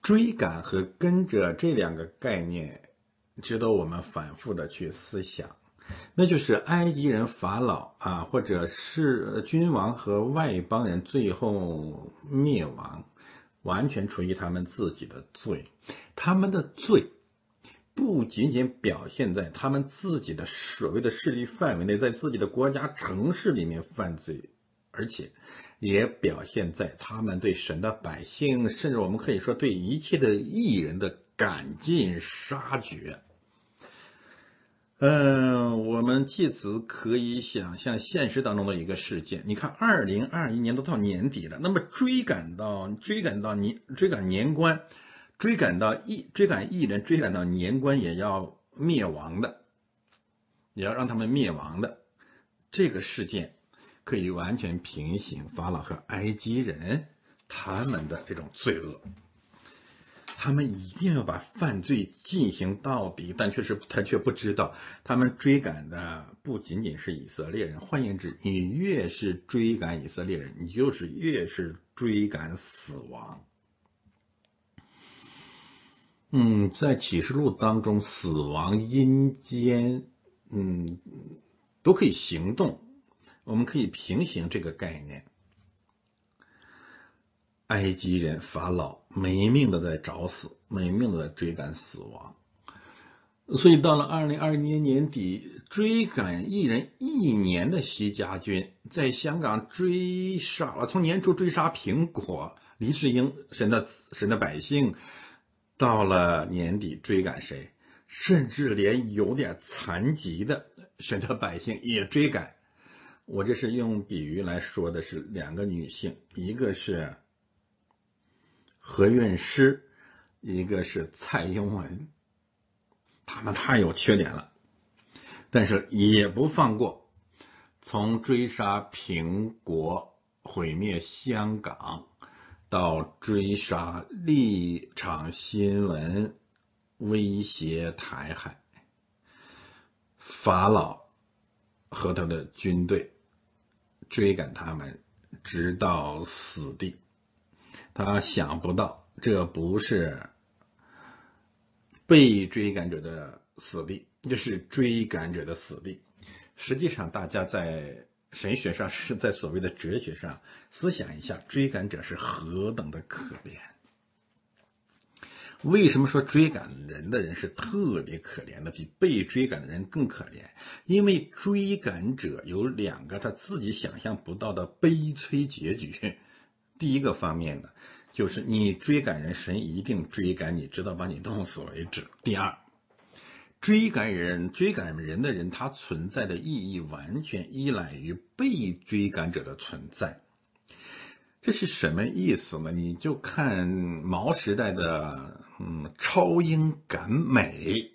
[SPEAKER 1] 追赶和跟着这两个概念。值得我们反复的去思想，那就是埃及人法老啊，或者是君王和外邦人最后灭亡，完全出于他们自己的罪。他们的罪不仅仅表现在他们自己的所谓的势力范围内，在自己的国家城市里面犯罪，而且也表现在他们对神的百姓，甚至我们可以说对一切的艺人的赶尽杀绝。嗯，我们借此可以想象现实当中的一个事件。你看，二零二一年都到年底了，那么追赶到追赶到年追赶年关，追赶到艺追赶艺人，追赶到年关也要灭亡的，也要让他们灭亡的这个事件，可以完全平行法老和埃及人他们的这种罪恶。他们一定要把犯罪进行到底，但却是他却不知道，他们追赶的不仅仅是以色列人。换言之，你越是追赶以色列人，你就是越是追赶死亡。嗯，在启示录当中，死亡、阴间，嗯，都可以行动，我们可以平行这个概念。埃及人法老没命的在找死，没命的在追赶死亡，所以到了二零二一年年底，追赶一人一年的西家军在香港追杀了，从年初追杀苹果、黎智英神的神的百姓，到了年底追赶谁，甚至连有点残疾的神的百姓也追赶。我这是用比喻来说的是两个女性，一个是。何韵诗，一个是蔡英文，他们太有缺点了，但是也不放过。从追杀苹果、毁灭香港，到追杀立场新闻、威胁台海，法老和他的军队追赶他们，直到死地。他想不到，这不是被追赶者的死地，这是追赶者的死地。实际上，大家在神学上，是在所谓的哲学上思想一下，追赶者是何等的可怜。为什么说追赶人的人是特别可怜的，比被追赶的人更可怜？因为追赶者有两个他自己想象不到的悲催结局。第一个方面呢，就是你追赶人，神一定追赶你，直到把你弄死为止。第二，追赶人、追赶人的人，他存在的意义完全依赖于被追赶者的存在。这是什么意思呢？你就看毛时代的嗯超英赶美。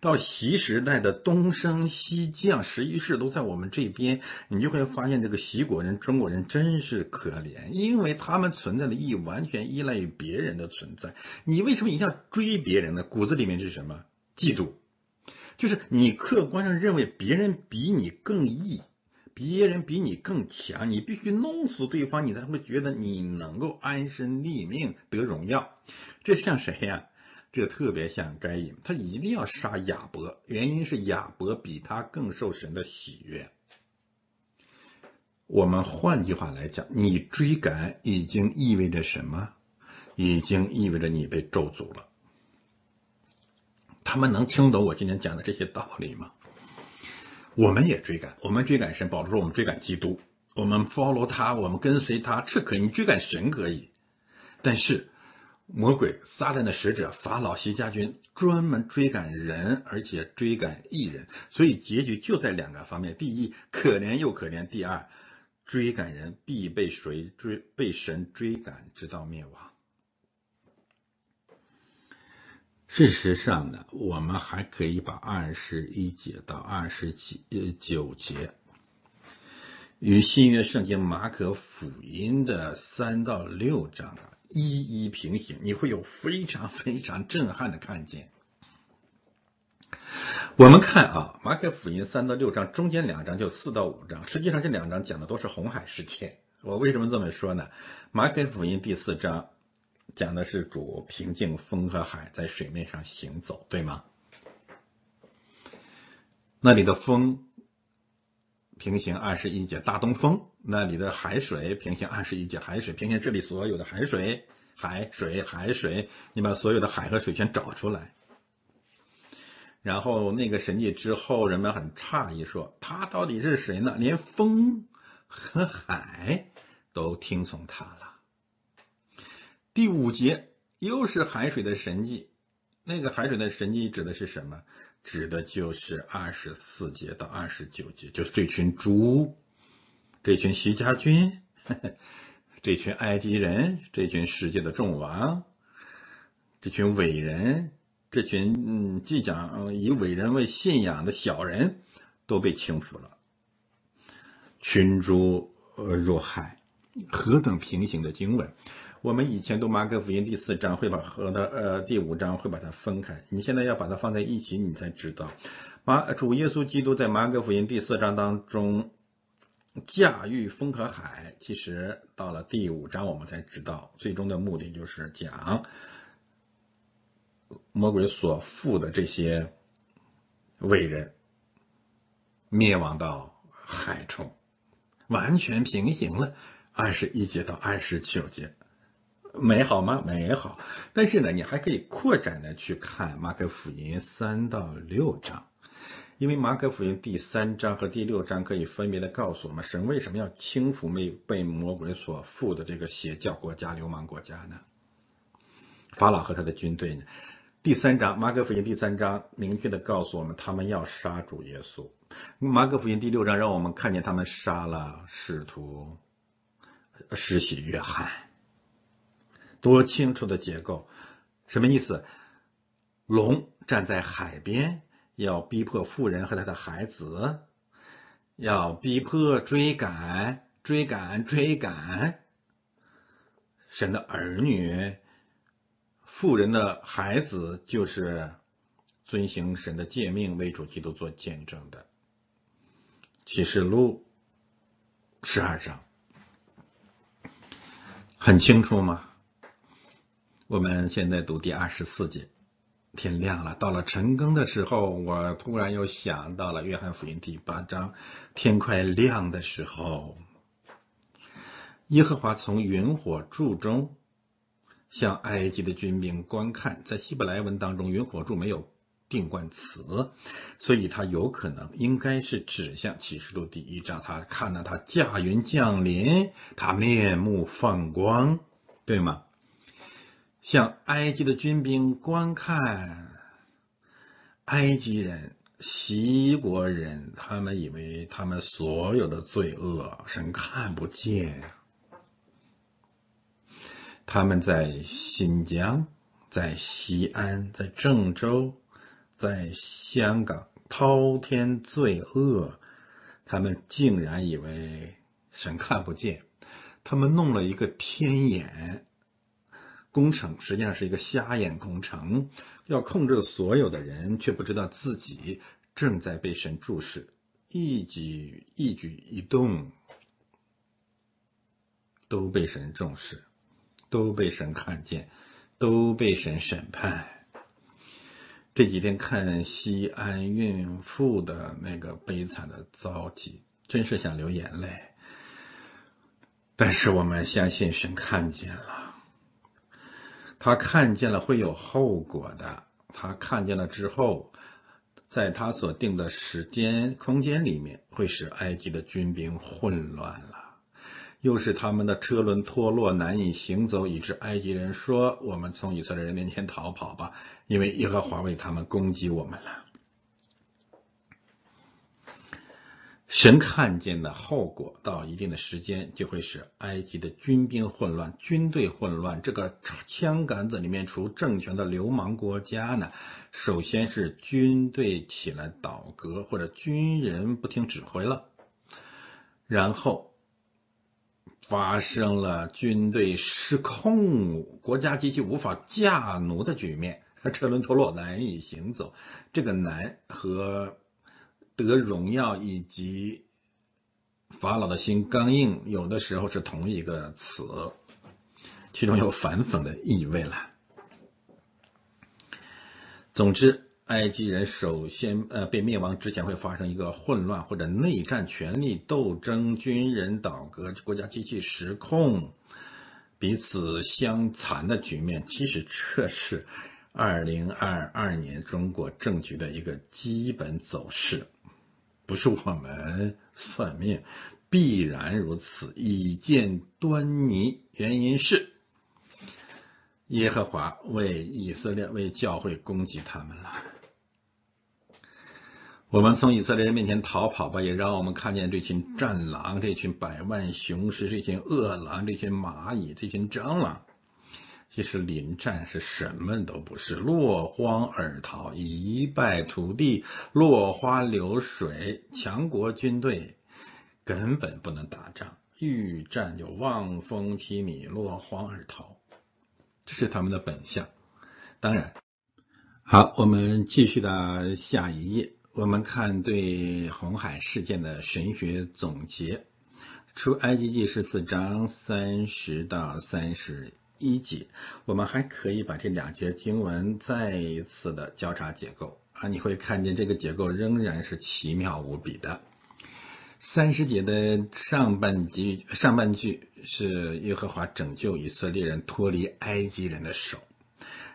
[SPEAKER 1] 到习时代的东升西降，十一世都在我们这边，你就会发现这个习国人、中国人真是可怜，因为他们存在的意义完全依赖于别人的存在。你为什么一定要追别人呢？骨子里面是什么？嫉妒，就是你客观上认为别人比你更义，别人比你更强，你必须弄死对方，你才会觉得你能够安身立命、得荣耀。这像谁呀？这特别像该隐，他一定要杀亚伯，原因是亚伯比他更受神的喜悦。我们换句话来讲，你追赶已经意味着什么？已经意味着你被咒诅了。他们能听懂我今天讲的这些道理吗？我们也追赶，我们追赶神，保罗说我们追赶基督，我们 follow 他，我们跟随他，这可以，你追赶神可以，但是。魔鬼撒旦的使者法老西家军专门追赶人，而且追赶异人，所以结局就在两个方面：第一，可怜又可怜；第二，追赶人必被谁追？被神追赶，直到灭亡。事实上呢，我们还可以把二十一节到二十九节与新约圣经马可福音的三到六章啊。一一平行，你会有非常非常震撼的看见。我们看啊，马可福音三到六章中间两章就四到五章，实际上这两章讲的都是红海事件。我为什么这么说呢？马可福音第四章讲的是主平静风和海，在水面上行走，对吗？那里的风。平行二十一节大东风，那里的海水平行二十一节海水平行这里所有的海水海水海水，你把所有的海和水全找出来。然后那个神迹之后，人们很诧异说：“他到底是谁呢？连风和海都听从他了。”第五节又是海水的神迹，那个海水的神迹指的是什么？指的就是二十四节到二十九节，就是这群猪，这群徐家军，这群埃及人，这群世界的众王，这群伟人，这群嗯，即将以伟人为信仰的小人，都被轻浮了。群猪呃入海，何等平行的经文！我们以前读马可福音第四章会把和的呃第五章会把它分开，你现在要把它放在一起，你才知道马主耶稣基督在马可福音第四章当中驾驭风和海，其实到了第五章我们才知道，最终的目的就是讲魔鬼所附的这些伟人灭亡到海中，完全平行了二十一节到二十九节。美好吗？美好。但是呢，你还可以扩展的去看马可福音三到六章，因为马可福音第三章和第六章可以分别的告诉我们，神为什么要轻抚被被魔鬼所附的这个邪教国家、流氓国家呢？法老和他的军队呢？第三章马可福音第三章明确的告诉我们，他们要杀主耶稣。马可福音第六章让我们看见他们杀了使徒施洗约翰。多清楚的结构，什么意思？龙站在海边，要逼迫妇人和他的孩子，要逼迫追赶、追赶、追赶神的儿女。妇人的孩子就是遵行神的诫命为主基督做见证的。启示录十二章很清楚吗？我们现在读第二十四节，天亮了，到了晨更的时候，我突然又想到了约翰福音第八章，天快亮的时候，耶和华从云火柱中向埃及的军兵观看，在希伯来文当中，云火柱没有定冠词，所以它有可能应该是指向启示录第一章，他看到他驾云降临，他面目放光，对吗？向埃及的军兵观看，埃及人、西国人，他们以为他们所有的罪恶神看不见。他们在新疆、在西安、在郑州、在香港滔天罪恶，他们竟然以为神看不见，他们弄了一个天眼。工程实际上是一个瞎眼工程，要控制所有的人，却不知道自己正在被神注视，一举一举一动都被神重视，都被神看见，都被神审判。这几天看西安孕妇的那个悲惨的遭际，真是想流眼泪。但是我们相信神看见了。他看见了会有后果的，他看见了之后，在他所定的时间空间里面，会使埃及的军兵混乱了，又是他们的车轮脱落，难以行走，以致埃及人说：“我们从以色列人面前逃跑吧，因为耶和华为他们攻击我们了。”神看见的后果，到一定的时间就会使埃及的军兵混乱，军队混乱。这个枪杆子里面出政权的流氓国家呢，首先是军队起来倒戈，或者军人不听指挥了，然后发生了军队失控，国家机器无法驾奴的局面，车轮脱落，难以行走。这个难和。得荣耀以及法老的心刚硬，有的时候是同一个词，其中有反讽的意味了。总之，埃及人首先呃被灭亡之前会发生一个混乱或者内战、权力斗争、军人倒戈、国家机器失控、彼此相残的局面。其实这是二零二二年中国政局的一个基本走势。不是我们算命，必然如此，已见端倪。原因是耶和华为以色列、为教会攻击他们了。我们从以色列人面前逃跑吧，也让我们看见这群战狼、这群百万雄狮、这群恶狼、这群蚂蚁、这群蟑螂。其实临战是什么都不是，落荒而逃，一败涂地，落花流水。强国军队根本不能打仗，遇战就望风披靡，落荒而逃，这是他们的本相。当然，好，我们继续到下一页，我们看对红海事件的神学总结。出埃及记十四章三十到三十一节，我们还可以把这两节经文再一次的交叉结构啊，你会看见这个结构仍然是奇妙无比的。三十节的上半句，上半句是耶和华拯救以色列人脱离埃及人的手，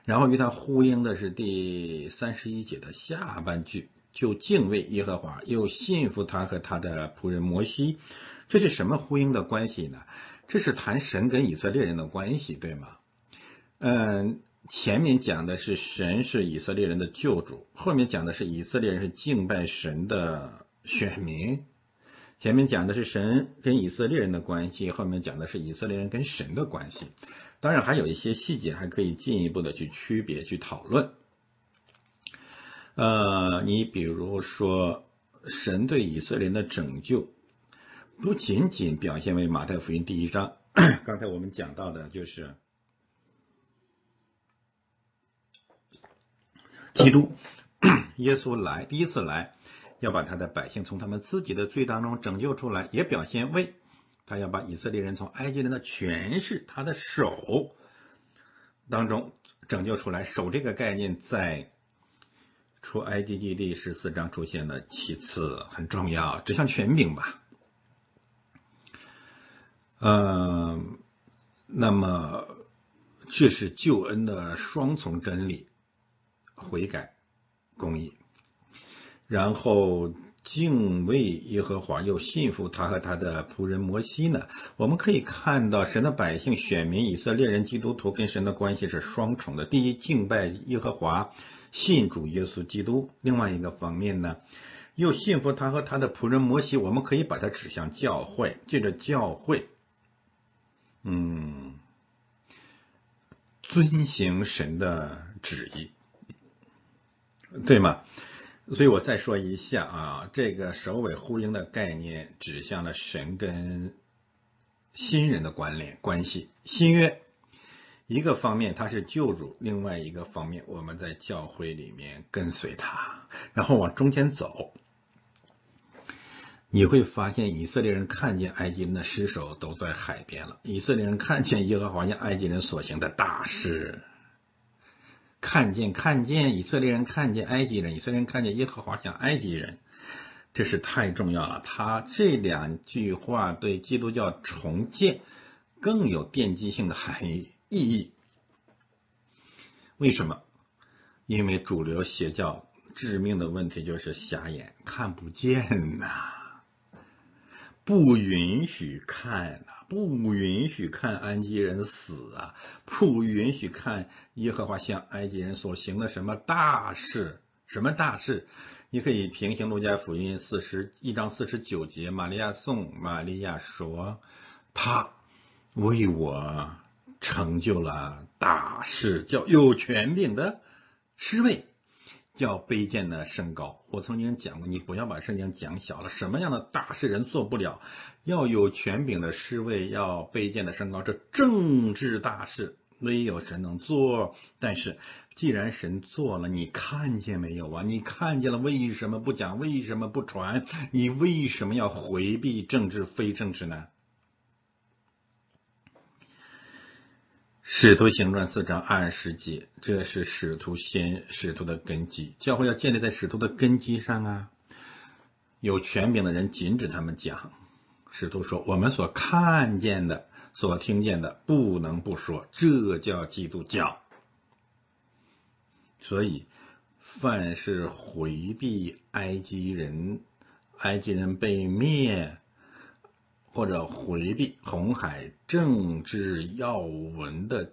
[SPEAKER 1] 然后与它呼应的是第三十一节的下半句，就敬畏耶和华，又信服他和他的仆人摩西，这是什么呼应的关系呢？这是谈神跟以色列人的关系，对吗？嗯，前面讲的是神是以色列人的救主，后面讲的是以色列人是敬拜神的选民。前面讲的是神跟以色列人的关系，后面讲的是以色列人跟神的关系。当然还有一些细节还可以进一步的去区别去讨论。呃，你比如说神对以色列人的拯救，不仅仅表现为马太福音第一章，刚才我们讲到的就是基督耶稣来第一次来。要把他的百姓从他们自己的罪当中拯救出来，也表现为他要把以色列人从埃及人的权势、他的手当中拯救出来。手这个概念在出埃及记第十四章出现了其次，很重要，指向权柄吧。嗯，那么这是救恩的双重真理：悔改、公义。然后敬畏耶和华，又信服他和他的仆人摩西呢？我们可以看到，神的百姓、选民、以色列人、基督徒跟神的关系是双重的。第一，敬拜耶和华，信主耶稣基督；另外一个方面呢，又信服他和他的仆人摩西。我们可以把它指向教会，借着教会，嗯，遵行神的旨意，对吗？所以我再说一下啊，这个首尾呼应的概念指向了神跟新人的关联关系。新约一个方面它是救主，另外一个方面我们在教会里面跟随他，然后往中间走，你会发现以色列人看见埃及人的尸首都在海边了，以色列人看见耶和华向埃及人所行的大事。看见，看见以色列人，看见埃及人，以色列人看见耶和华像埃及人，这是太重要了。他这两句话对基督教重建更有奠基性的含义意义。为什么？因为主流邪教致命的问题就是瞎眼，看不见呐。不允许看啊！不允许看埃及人死啊！不允许看耶和华向埃及人所行的什么大事？什么大事？你可以平行路加福音四十一章四十九节，玛利亚颂，玛利亚说，他为我成就了大事，叫有权柄的侍卫。叫卑贱的升高。我曾经讲过，你不要把圣经讲小了。什么样的大事人做不了？要有权柄的侍卫，要卑贱的升高。这政治大事，唯有神能做。但是，既然神做了，你看见没有啊？你看见了，为什么不讲？为什么不传？你为什么要回避政治非政治呢？使徒行传四章二十节，这是使徒先使徒的根基。教会要建立在使徒的根基上啊！有权柄的人禁止他们讲。使徒说：“我们所看见的、所听见的，不能不说。”这叫基督教。所以，凡是回避埃及人、埃及人被灭。或者回避红海政治要闻的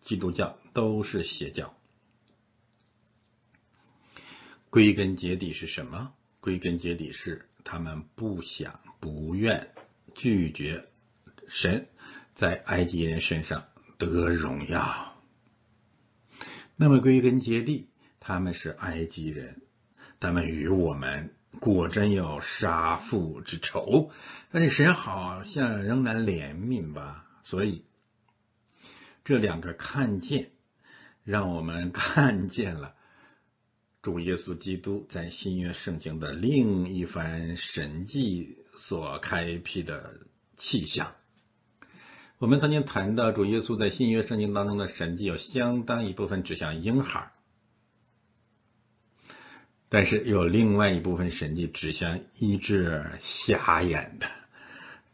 [SPEAKER 1] 基督教都是邪教。归根结底是什么？归根结底是他们不想、不愿、拒绝神在埃及人身上得荣耀。那么归根结底，他们是埃及人，他们与我们果真有杀父之仇，但是神好像仍然怜悯吧，所以这两个看见，让我们看见了。主耶稣基督在新约圣经的另一番神迹所开辟的气象。我们曾经谈到，主耶稣在新约圣经当中的神迹有相当一部分指向婴孩，但是有另外一部分神迹指向医治瞎眼的。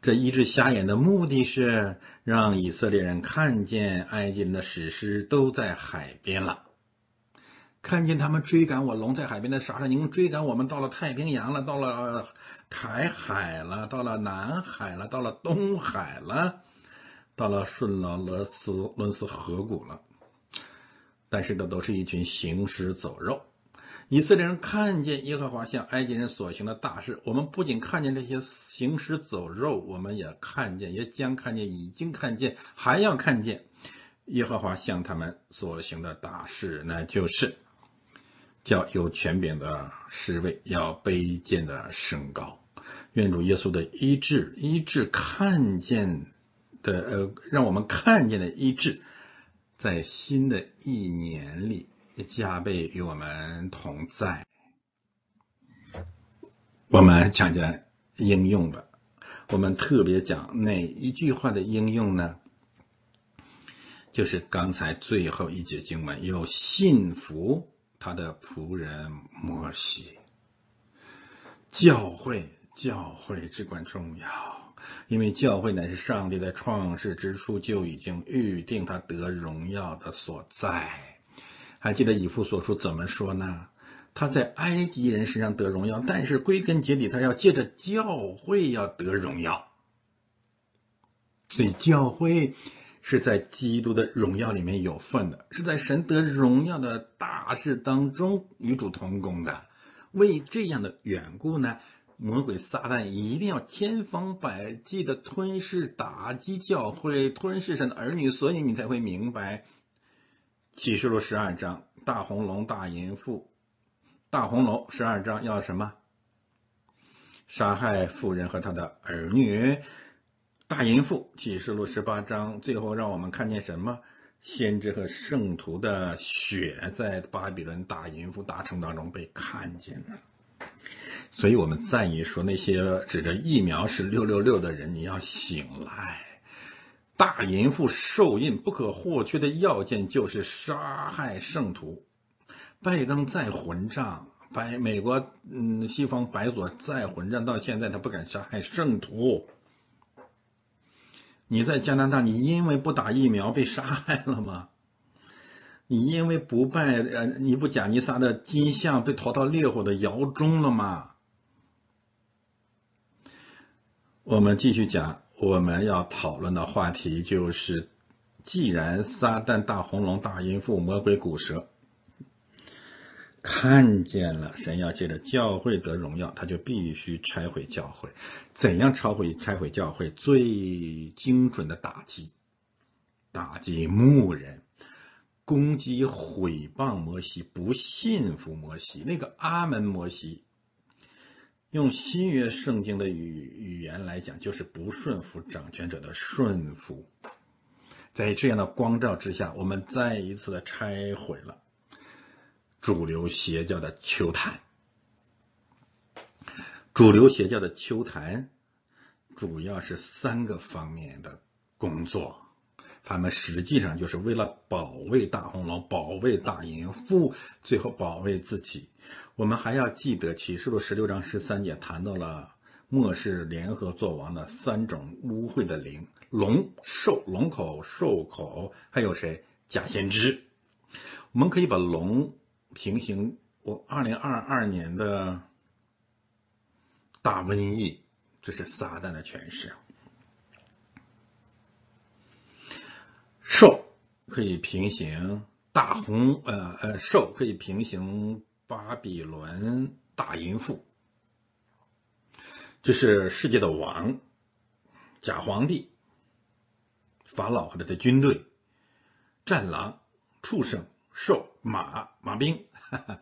[SPEAKER 1] 这医治瞎眼的目的是让以色列人看见埃及人的史诗都在海边了。看见他们追赶我龙在海边的沙你们追赶我们到了太平洋了，到了台海了，到了南海了，到了东海了，到了顺了罗斯伦斯河谷了。但是这都是一群行尸走肉。以色列人看见耶和华向埃及人所行的大事，我们不仅看见这些行尸走肉，我们也看见，也将看见，已经看见，还要看见耶和华向他们所行的大事，那就是。叫有权柄的侍卫要卑贱的升高，愿主耶稣的医治，医治看见的，呃，让我们看见的医治，在新的一年里加倍与我们同在。我们讲讲应用吧，我们特别讲哪一句话的应用呢？就是刚才最后一节经文有信服。他的仆人摩西，教会教会至关重要，因为教会乃是上帝在创世之初就已经预定他得荣耀的所在。还记得以父所书怎么说呢？他在埃及人身上得荣耀，但是归根结底，他要借着教会要得荣耀。所以教会。是在基督的荣耀里面有份的，是在神得荣耀的大事当中与主同工的。为这样的缘故呢，魔鬼撒旦一定要千方百计的吞噬、打击教会，吞噬神的儿女，所以你才会明白启示录十二章大红龙、大淫妇、大红龙十二章要什么？杀害妇人和他的儿女。大淫妇启示录十八章，最后让我们看见什么？先知和圣徒的血在巴比伦大淫妇大城当中被看见了。所以，我们赞一说那些指着疫苗是六六六的人，你要醒来。大淫妇受印不可或缺的要件就是杀害圣徒。拜登再混账，白美国嗯西方白左再混账，到现在他不敢杀害圣徒。你在加拿大，你因为不打疫苗被杀害了吗？你因为不拜呃，你不贾尼撒的金像被投到烈火的窑中了吗？我们继续讲，我们要讨论的话题就是：既然撒旦大红龙、大阴妇、魔鬼古蛇。看见了，神要借着教会得荣耀，他就必须拆毁教会。怎样拆毁拆毁教会？最精准的打击，打击牧人，攻击毁谤摩西，不信服摩西。那个阿门摩西，用新约圣经的语语言来讲，就是不顺服掌权者的顺服。在这样的光照之下，我们再一次的拆毁了。主流邪教的秋坛，主流邪教的秋坛主要是三个方面的工作，他们实际上就是为了保卫大红龙、保卫大淫妇，最后保卫自己。我们还要记得启示录十六章十三节谈到了末世联合作王的三种污秽的灵：龙、兽、龙口、兽口，还有谁？假先知。我们可以把龙。平行我二零二二年的大瘟疫，这是撒旦的诠释。兽可以平行大红，呃呃，兽可以平行巴比伦大淫妇，这是世界的王，假皇帝，法老和他的军队，战狼、畜生、兽、马、马兵。哈哈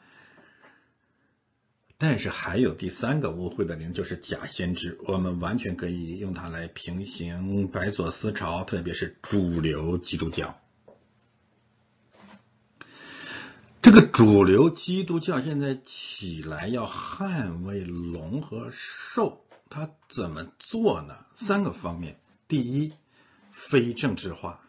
[SPEAKER 1] 但是还有第三个污秽的灵，就是假先知。我们完全可以用它来平行白左思潮，特别是主流基督教。这个主流基督教现在起来要捍卫龙和兽，它怎么做呢？三个方面：第一，非政治化。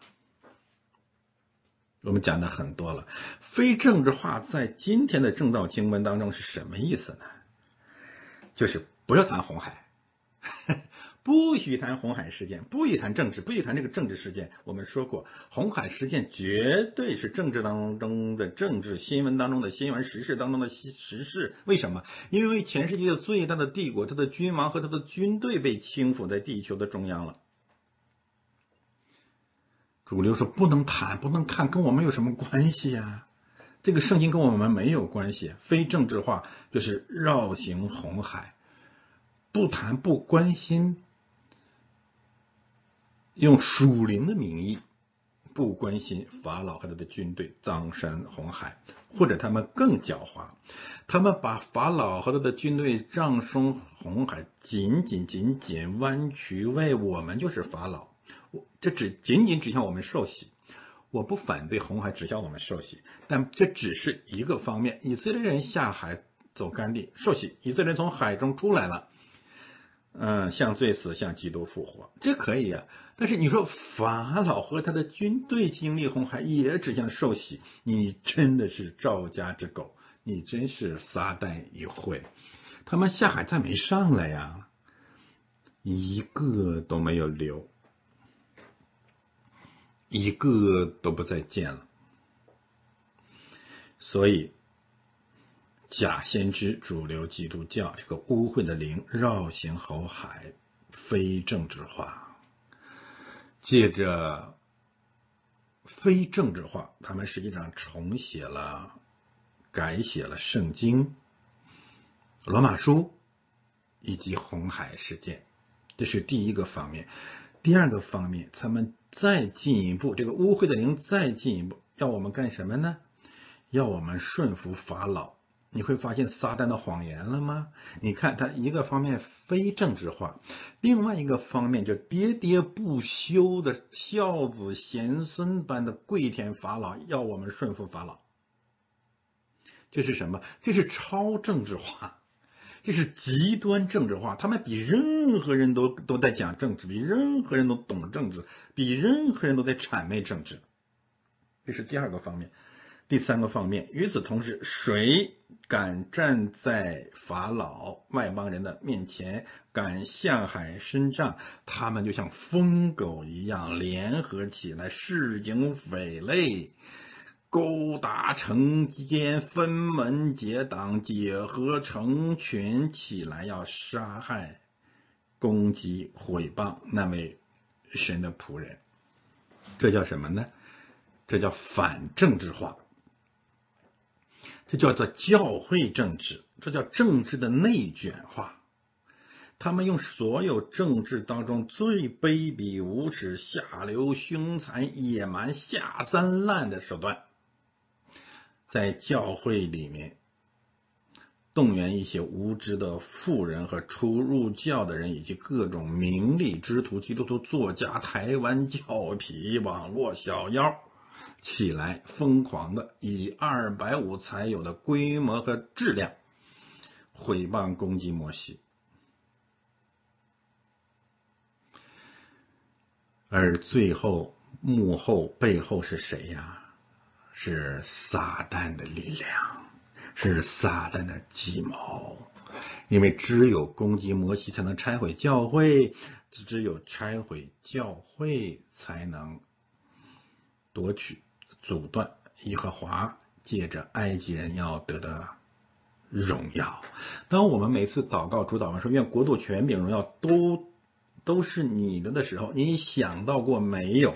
[SPEAKER 1] 我们讲的很多了，非政治化在今天的正道经文当中是什么意思呢？就是不要谈红海，不许谈红海事件，不许谈政治，不许谈这个政治事件。我们说过，红海事件绝对是政治当中的政治新闻当中的新闻时事当中的时事。为什么？因为全世界最大的帝国，它的君王和他的军队被倾覆在地球的中央了。主流说不能谈，不能看，跟我们有什么关系呀？这个圣经跟我们没有关系。非政治化就是绕行红海，不谈不关心，用属灵的名义不关心法老和他的军队葬身红海，或者他们更狡猾，他们把法老和他的军队葬身红海，仅仅仅仅弯曲为我们就是法老。我这只仅仅指向我们受洗，我不反对红海指向我们受洗，但这只是一个方面。以色列人下海走干地受洗，以色列人从海中出来了，嗯，向罪死，向基督复活，这可以啊。但是你说法老和他的军队经历红海也指向受洗，你真的是赵家之狗，你真是撒旦一会。他们下海再没上来呀，一个都没有留。一个都不再见了，所以假先知、主流基督教这个污秽的灵绕行红海，非政治化，借着非政治化，他们实际上重写了、改写了圣经、罗马书以及红海事件，这是第一个方面。第二个方面，他们再进一步，这个污秽的灵再进一步，要我们干什么呢？要我们顺服法老。你会发现撒旦的谎言了吗？你看他一个方面非政治化，另外一个方面就喋喋不休的孝子贤孙般的跪舔法老，要我们顺服法老。这是什么？这是超政治化。这是极端政治化，他们比任何人都都在讲政治，比任何人都懂政治，比任何人都在谄媚政治。这是第二个方面，第三个方面。与此同时，谁敢站在法老外邦人的面前，敢向海伸杖，他们就像疯狗一样联合起来，市井匪类。勾搭成奸，分门结党，结合成群起来，要杀害、攻击、毁谤那位神的仆人。这叫什么呢？这叫反政治化，这叫做教会政治，这叫政治的内卷化。他们用所有政治当中最卑鄙无耻、下流凶残、野蛮下三滥的手段。在教会里面动员一些无知的富人和初入教的人，以及各种名利之徒、基督徒作家、台湾教痞、网络小妖起来，疯狂的以二百五才有的规模和质量毁谤攻击摩西，而最后幕后背后是谁呀？是撒旦的力量，是撒旦的计谋，因为只有攻击摩西才能拆毁教会，只有拆毁教会才能夺取、阻断耶和华借着埃及人要得的荣耀。当我们每次祷告主祷完说愿国度权柄荣耀都都是你的的时候，你想到过没有？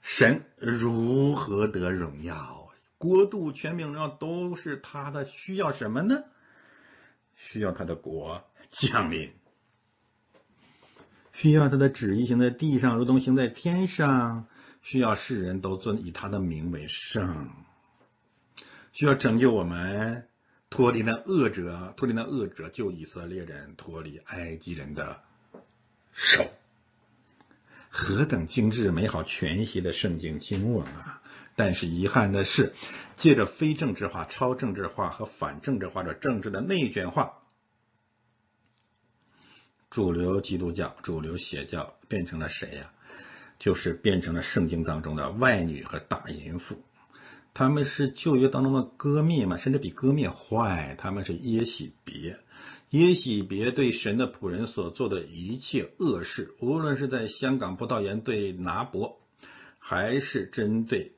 [SPEAKER 1] 神如何得荣耀？国度、权柄、荣耀都是他的，需要什么呢？需要他的国降临。需要他的旨意行在地上，如同行在天上；需要世人都尊以他的名为圣；需要拯救我们脱离那恶者，脱离那恶者，救以色列人脱离埃及人的手。何等精致、美好、全息的圣经经文啊！但是遗憾的是，借着非政治化、超政治化和反政治化的政治的内卷化，主流基督教、主流邪教变成了谁呀？就是变成了圣经当中的外女和大淫妇。他们是旧约当中的割灭嘛，甚至比割灭坏。他们是耶喜别。耶喜别对神的仆人所做的一切恶事，无论是在香港葡萄园对拿伯，还是针对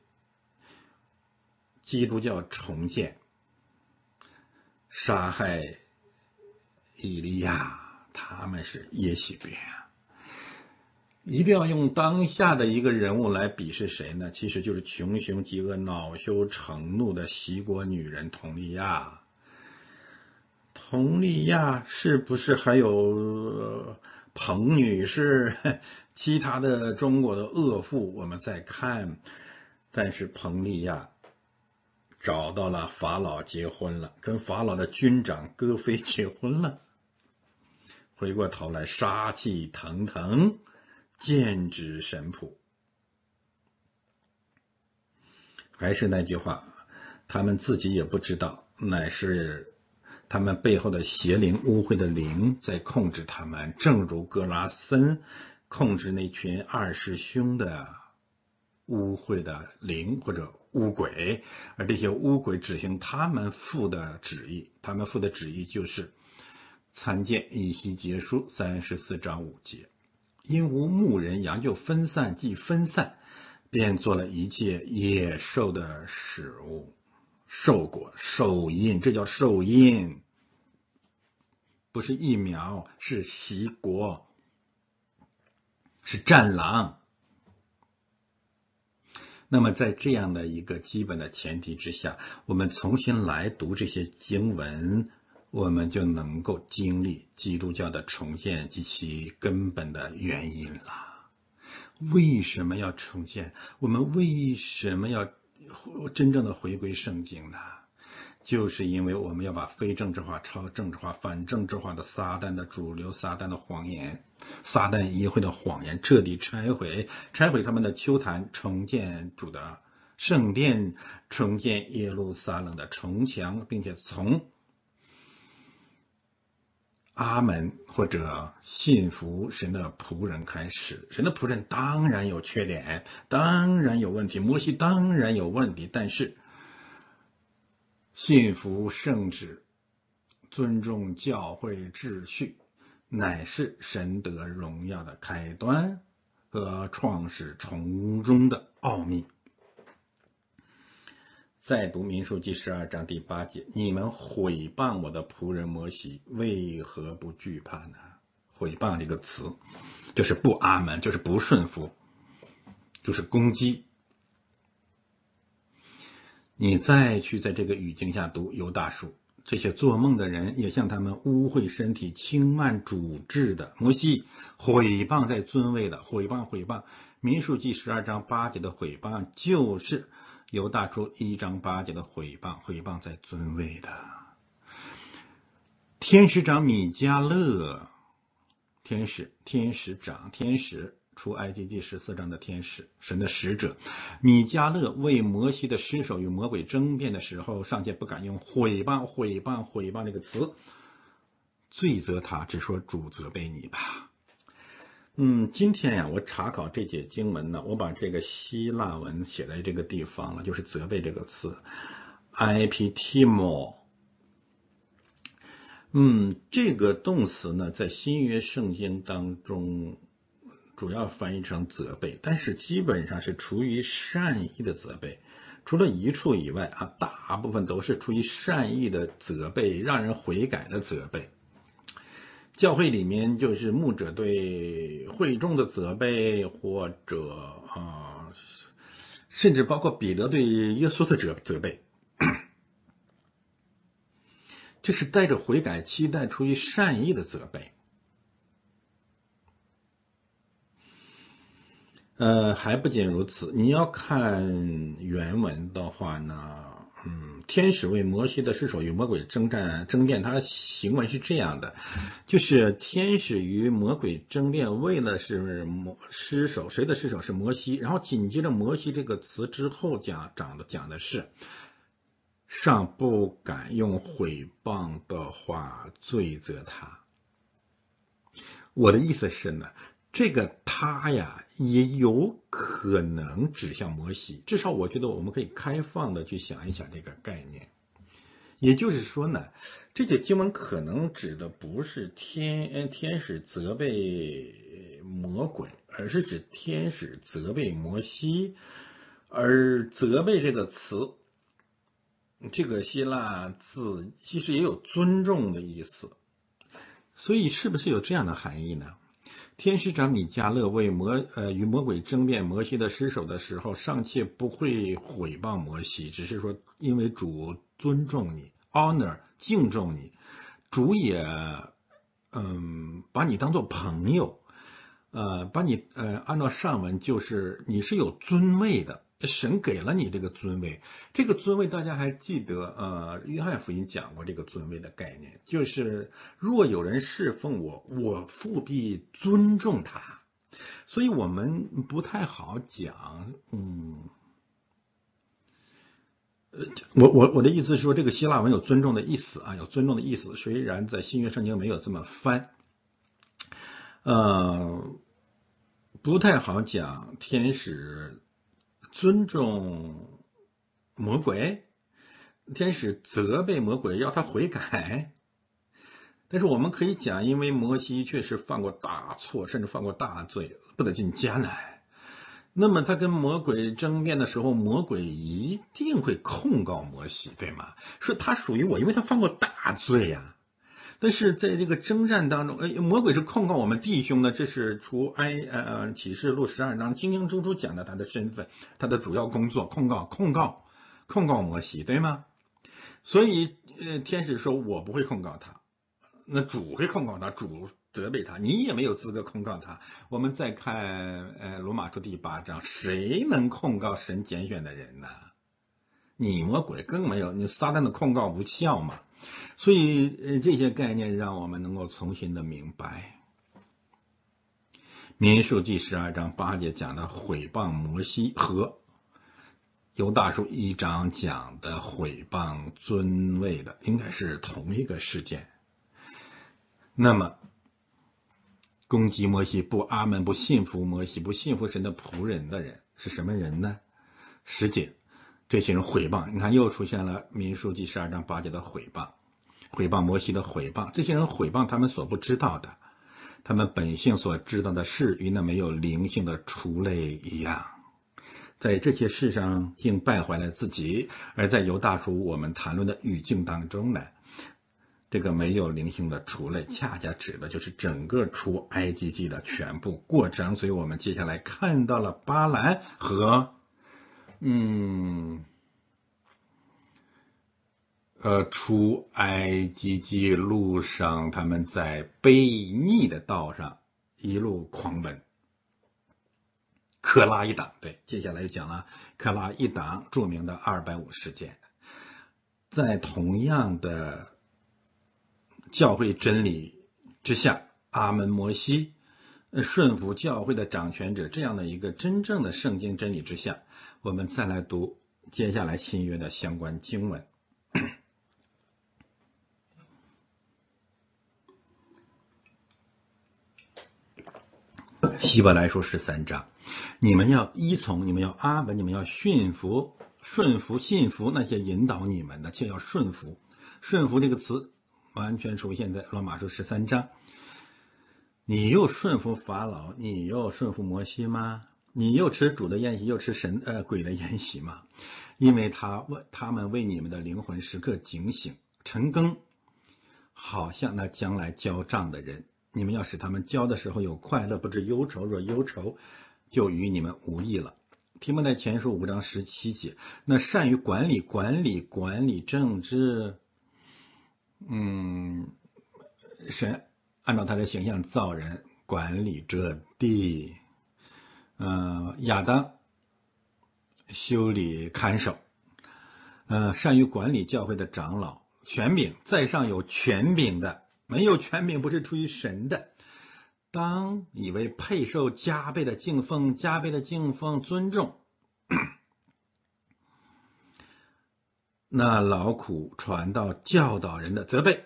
[SPEAKER 1] 基督教重建、杀害以利亚，他们是耶喜别。一定要用当下的一个人物来比是谁呢？其实就是穷凶极恶、恼羞成怒的西国女人佟丽娅。佟丽娅是不是还有彭女士？其他的中国的恶妇，我们再看。但是彭丽娅找到了法老结婚了，跟法老的军长戈飞结婚了。回过头来杀气腾腾，剑指神仆。还是那句话，他们自己也不知道，乃是。他们背后的邪灵、污秽的灵在控制他们，正如格拉森控制那群二师兄的污秽的灵或者巫鬼，而这些巫鬼执行他们父的旨意。他们父的旨意就是参见以西结书三十四章五节：因无牧人，羊就分散，既分散，便做了一切野兽的食物。受果受印，这叫受印，不是疫苗，是袭国，是战狼。那么，在这样的一个基本的前提之下，我们重新来读这些经文，我们就能够经历基督教的重建及其根本的原因了。为什么要重建？我们为什么要？真正的回归圣经呢，就是因为我们要把非政治化、超政治化、反政治化的撒旦的主流、撒旦的谎言、撒旦议会的谎言彻底拆毁，拆毁他们的秋坛，重建主的圣殿，重建耶路撒冷的城墙，并且从。阿门，或者信服神的仆人开始。神的仆人当然有缺点，当然有问题。摩西当然有问题，但是信服圣旨、尊重教会秩序，乃是神得荣耀的开端和创始从中的奥秘。再读民数记十二章第八节：你们毁谤我的仆人摩西，为何不惧怕呢？毁谤这个词，就是不阿门，就是不顺服，就是攻击。你再去在这个语境下读犹大书，这些做梦的人也向他们污秽身体、轻慢主治的摩西，毁谤在尊位的，毁谤毁谤。民数记十二章八节的毁谤就是。犹大书一章八节的毁谤，毁谤在尊位的天使长米迦勒，天使天使长天使出埃及记十四章的天使神的使者米迦勒为摩西的尸首与魔鬼争辩的时候，尚且不敢用毁谤毁谤毁谤这个词，罪责他，只说主责备你吧。嗯，今天呀，我查考这节经文呢，我把这个希腊文写在这个地方了，就是责备这个词，iptimo。嗯，这个动词呢，在新约圣经当中主要翻译成责备，但是基本上是出于善意的责备，除了一处以外啊，大部分都是出于善意的责备，让人悔改的责备。教会里面就是牧者对会众的责备，或者啊，甚至包括彼得对耶稣的责责备，这是带着悔改期待、出于善意的责备。呃，还不仅如此，你要看原文的话呢，嗯，天使为摩西的尸首与魔鬼征战争辩，他行为是这样的，就是天使与魔鬼争辩，为了是摩尸首，谁的尸首是摩西，然后紧接着摩西这个词之后讲讲的讲的是，尚不敢用毁谤的话罪责他。我的意思是呢。这个他呀，也有可能指向摩西。至少我觉得我们可以开放的去想一想这个概念。也就是说呢，这节经文可能指的不是天天使责备魔鬼，而是指天使责备摩西。而责备这个词，这个希腊字其实也有尊重的意思。所以是不是有这样的含义呢？天使长米迦勒为魔呃与魔鬼争辩摩西的尸首的时候，尚且不会毁谤摩西，只是说因为主尊重你，honor 敬重你，主也嗯把你当做朋友，呃把你呃按照上文就是你是有尊位的。神给了你这个尊位，这个尊位大家还记得？呃，约翰福音讲过这个尊位的概念，就是若有人侍奉我，我复必尊重他。所以我们不太好讲，嗯，呃，我我我的意思是说，这个希腊文有尊重的意思啊，有尊重的意思。虽然在新约圣经没有这么翻，呃，不太好讲天使。尊重魔鬼，天使责备魔鬼，要他悔改。但是我们可以讲，因为摩西确实犯过大错，甚至犯过大罪，不得进迦南。那么他跟魔鬼争辩的时候，魔鬼一定会控告摩西，对吗？说他属于我，因为他犯过大罪呀。但是在这个征战当中，哎，魔鬼是控告我们弟兄的，这是除埃呃启示录十二章清清楚楚讲的他的身份，他的主要工作控告控告控告摩西，对吗？所以呃天使说我不会控告他，那主会控告他，主责备他，你也没有资格控告他。我们再看呃罗马书第八章，谁能控告神拣选的人呢？你魔鬼更没有，你撒旦的控告无效嘛。所以，呃，这些概念让我们能够重新的明白，《民数第》十二章八节讲的毁谤摩西和《犹大书》一章讲的毁谤尊位的，应该是同一个事件。那么，攻击摩西不阿门不信服摩西不信服神的仆人的人是什么人呢？十节，这些人毁谤，你看又出现了《民书记》十二章八节的毁谤。毁谤摩西的毁谤，这些人毁谤他们所不知道的，他们本性所知道的事，与那没有灵性的畜类一样，在这些事上竟败坏了自己。而在犹大书我们谈论的语境当中呢，这个没有灵性的畜类，恰恰指的就是整个出埃及记的全部过程。所以我们接下来看到了巴兰和，嗯。呃，出埃及记路上，他们在悖逆的道上一路狂奔。克拉一党，对，接下来就讲了克拉一党著名的二百五事件，在同样的教会真理之下，阿门摩西顺服教会的掌权者这样的一个真正的圣经真理之下，我们再来读接下来新约的相关经文。希伯来书十三章，你们要依从，你们要阿文，你们要驯服、顺服、信服那些引导你们的，却要顺服。顺服这个词完全出现在罗马书十三章。你又顺服法老，你又顺服摩西吗？你又吃主的宴席，又吃神呃鬼的宴席吗？因为他为他们为你们的灵魂时刻警醒、陈更，好像那将来交账的人。你们要使他们交的时候有快乐，不知忧愁。若忧愁，就与你们无益了。提摩太前书五章十七节，那善于管理、管理、管理政治，嗯，神按照他的形象造人，管理这地，嗯，亚当修理看守，嗯，善于管理教会的长老、权柄，在上有权柄的，没有权柄不是出于神的。当以为配受加倍的敬奉、加倍的敬奉、尊重，那劳苦传道、教导人的责备，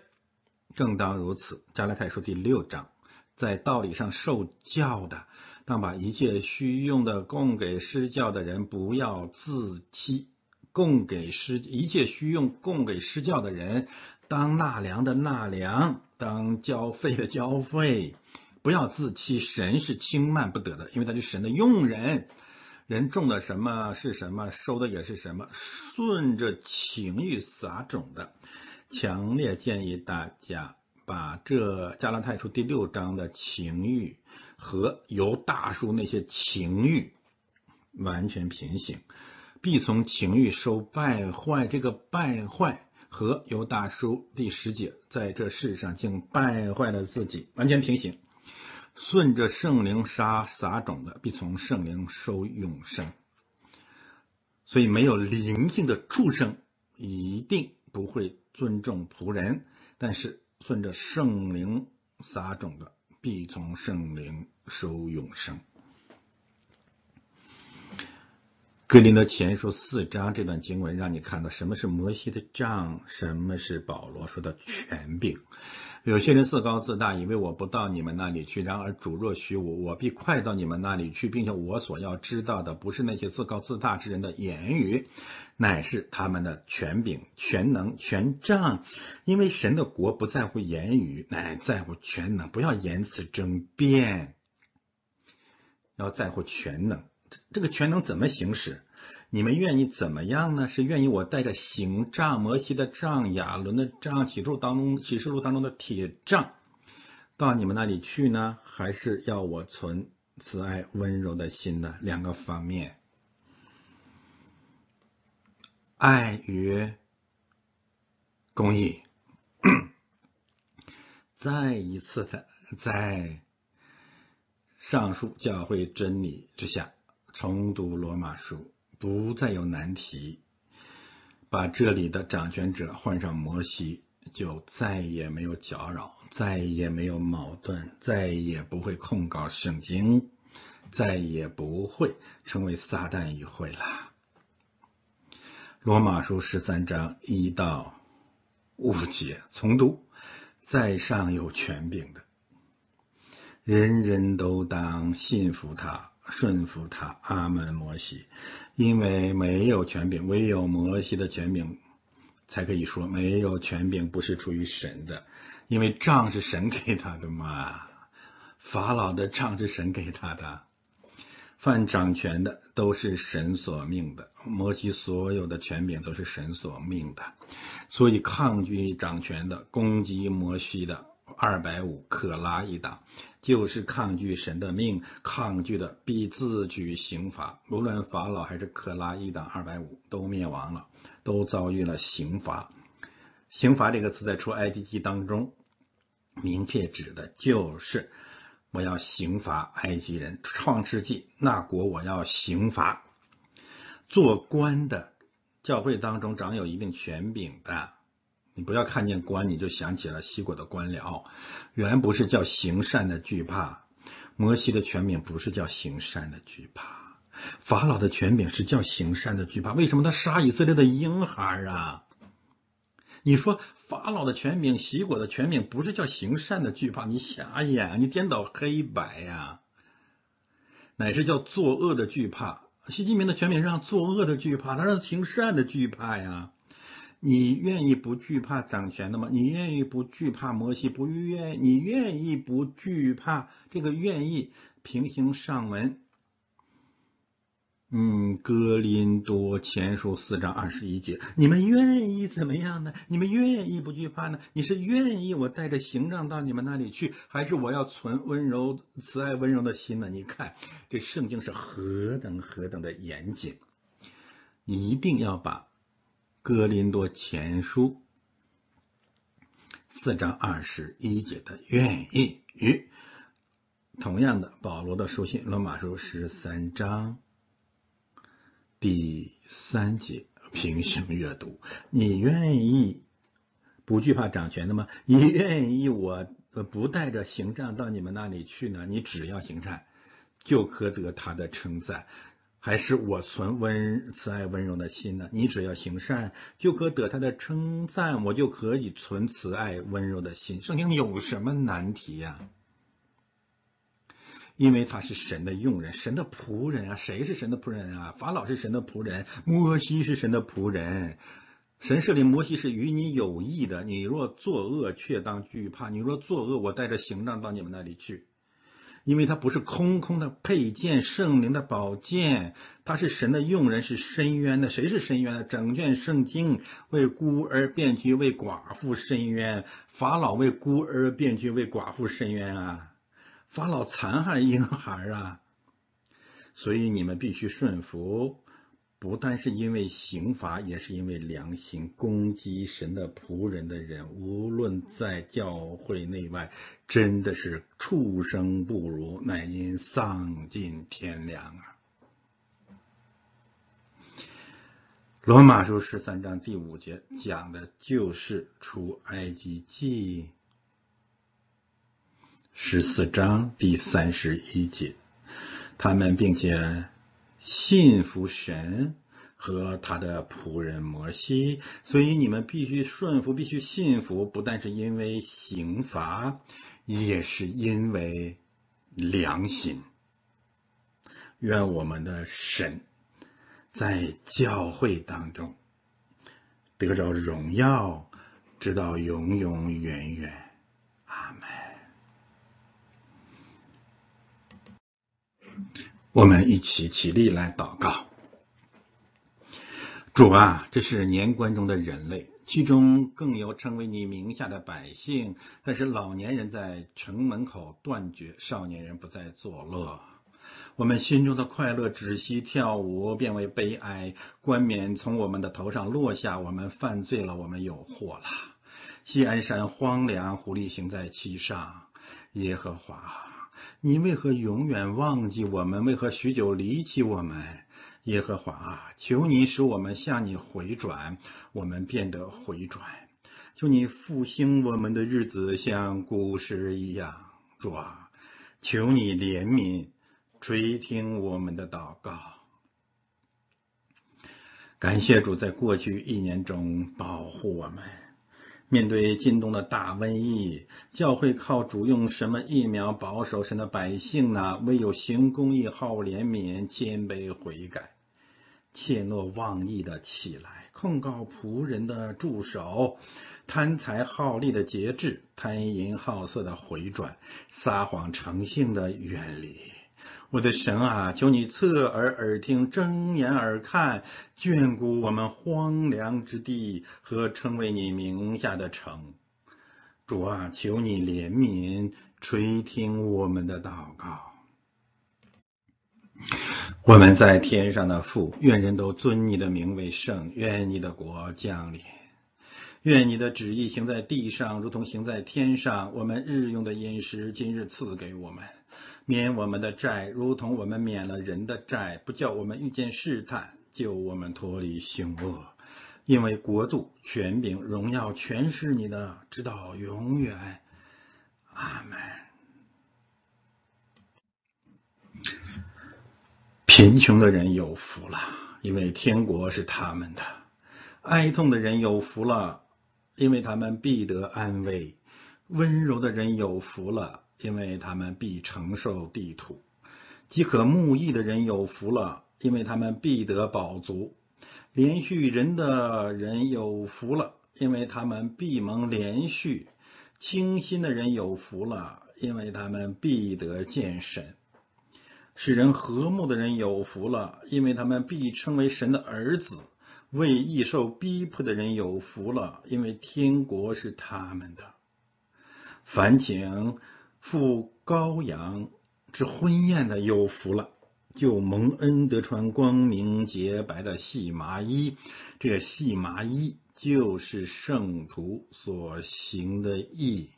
[SPEAKER 1] 正当如此。加拉太书第六章，在道理上受教的。当把一切需用的供给施教的人，不要自欺；供给施一切需用供给施教的人，当纳粮的纳粮，当交费的交费，不要自欺。神是轻慢不得的，因为他是神的用人。人种的什么是什么，收的也是什么。顺着情欲撒种的，强烈建议大家把这加拉太书第六章的情欲。和由大叔那些情欲完全平行，必从情欲收败坏。这个败坏和由大叔第十节在这世上竟败坏了自己，完全平行。顺着圣灵杀撒种的，必从圣灵收永生。所以，没有灵性的畜生一定不会尊重仆人，但是顺着圣灵撒种的。必从圣灵收永生。格林的前书四章这段经文，让你看到什么是摩西的杖，什么是保罗说的权柄。有些人自高自大，以为我不到你们那里去；然而主若许我，我必快到你们那里去，并且我所要知道的，不是那些自高自大之人的言语，乃是他们的权柄、全能、权杖。因为神的国不在乎言语，乃在乎全能。不要言辞争辩，要在乎全能。这个全能怎么行使？你们愿意怎么样呢？是愿意我带着行杖、摩西的杖、亚伦的杖、启示录当中启示录当中的铁杖到你们那里去呢？还是要我存慈爱温柔的心呢？两个方面，爱与公益，再一次的在上述教会真理之下重读罗马书。不再有难题，把这里的掌权者换上摩西，就再也没有搅扰，再也没有矛盾，再也不会控告圣经，再也不会成为撒旦议会了。罗马书十三章一到五节重读，在上有权柄的，人人都当信服他。顺服他，阿门。摩西，因为没有权柄，唯有摩西的权柄才可以说没有权柄不是出于神的，因为杖是神给他的嘛。法老的杖是神给他的，犯掌权的都是神所命的。摩西所有的权柄都是神所命的，所以抗拒掌权的，攻击摩西的。二百五可拉一党，就是抗拒神的命，抗拒的必自取刑罚。无论法老还是可拉一党，二百五都灭亡了，都遭遇了刑罚。刑罚这个词在出埃及记当中，明确指的就是我要刑罚埃及人。创世纪那国我要刑罚。做官的教会当中掌有一定权柄的。你不要看见官，你就想起了西国的官僚，原不是叫行善的惧怕。摩西的权柄不是叫行善的惧怕，法老的权柄是叫行善的惧怕。为什么他杀以色列的婴孩啊？你说法老的权柄、西国的权柄不是叫行善的惧怕？你瞎眼，你颠倒黑白呀？乃是叫作恶的惧怕。习近平的权柄是让作恶的惧怕，他让行善的惧怕呀。你愿意不惧怕掌权的吗？你愿意不惧怕摩西？不愿？你愿意不惧怕这个？愿意平行上文？嗯，哥林多前书四章二十一节，你们愿意怎么样呢？你们愿意不惧怕呢？你是愿意我带着行杖到你们那里去，还是我要存温柔、慈爱、温柔的心呢？你看这圣经是何等何等的严谨，一定要把。哥林多前书四章二十一节的愿意与同样的，保罗的书信罗马书十三章第三节，平行阅读。你愿意不惧怕掌权的吗？你愿意我不带着行杖到你们那里去呢？你只要行善，就可得他的称赞。还是我存温慈爱温柔的心呢？你只要行善，就可得他的称赞，我就可以存慈爱温柔的心。圣经有什么难题呀？因为他是神的用人，神的仆人啊！谁是神的仆人啊？法老是神的仆人，摩西是神的仆人。神设立摩西是与你有益的。你若作恶，却当惧怕；你若作恶，我带着行杖到你们那里去。因为它不是空空的佩剑，圣灵的宝剑，它是神的用人，是深渊的。谁是深渊的？整卷圣经为孤儿辩屈，为寡妇伸冤。法老为孤儿辩屈，为寡妇伸冤啊！法老残害婴孩啊，所以你们必须顺服，不但是因为刑罚，也是因为良心。攻击神的仆人的人，无论在教会内外，真的是畜生不如，乃因丧尽天良啊！罗马书十三章第五节讲的就是出埃及记。十四章第三十一节，他们并且信服神和他的仆人摩西，所以你们必须顺服，必须信服，不但是因为刑罚，也是因为良心。愿我们的神在教会当中得着荣耀，直到永永远远。我们一起起立来祷告。主啊，这是年关中的人类，其中更有成为你名下的百姓。但是老年人在城门口断绝，少年人不再作乐。我们心中的快乐止息跳舞，变为悲哀。冠冕从我们的头上落下，我们犯罪了，我们有祸了。西安山荒凉，狐狸行在其上。耶和华。你为何永远忘记我们？为何许久离弃我们？耶和华啊，求你使我们向你回转，我们变得回转。求你复兴我们的日子，像古时一样。主啊，求你怜悯，垂听我们的祷告。感谢主，在过去一年中保护我们。面对今冬的大瘟疫，教会靠主用什么疫苗保守神的百姓呢？唯有行公义、好怜悯、谦卑悔改、怯懦妄意的起来，控告仆人的助手，贪财好利的节制，贪淫好色的回转，撒谎成性的远离。我的神啊，求你侧耳耳听，睁眼耳看，眷顾我们荒凉之地和称为你名下的城。主啊，求你怜悯，垂听我们的祷告。我们在天上的父，愿人都尊你的名为圣，愿你的国降临，愿你的旨意行在地上，如同行在天上。我们日用的饮食，今日赐给我们。免我们的债，如同我们免了人的债，不叫我们遇见试探，救我们脱离凶恶。因为国度、权柄、荣耀，全是你的，直到永远。阿门。贫穷的人有福了，因为天国是他们的；哀痛的人有福了，因为他们必得安慰；温柔的人有福了。因为他们必承受地土，饥渴慕义的人有福了，因为他们必得饱足；连续人的人有福了，因为他们必蒙连续；清心的人有福了，因为他们必得见神；使人和睦的人有福了，因为他们必称为神的儿子；为易受逼迫的人有福了，因为天国是他们的。凡请。赴羔羊之婚宴的有福了，就蒙恩得穿光明洁白的细麻衣。这细麻衣就是圣徒所行的义。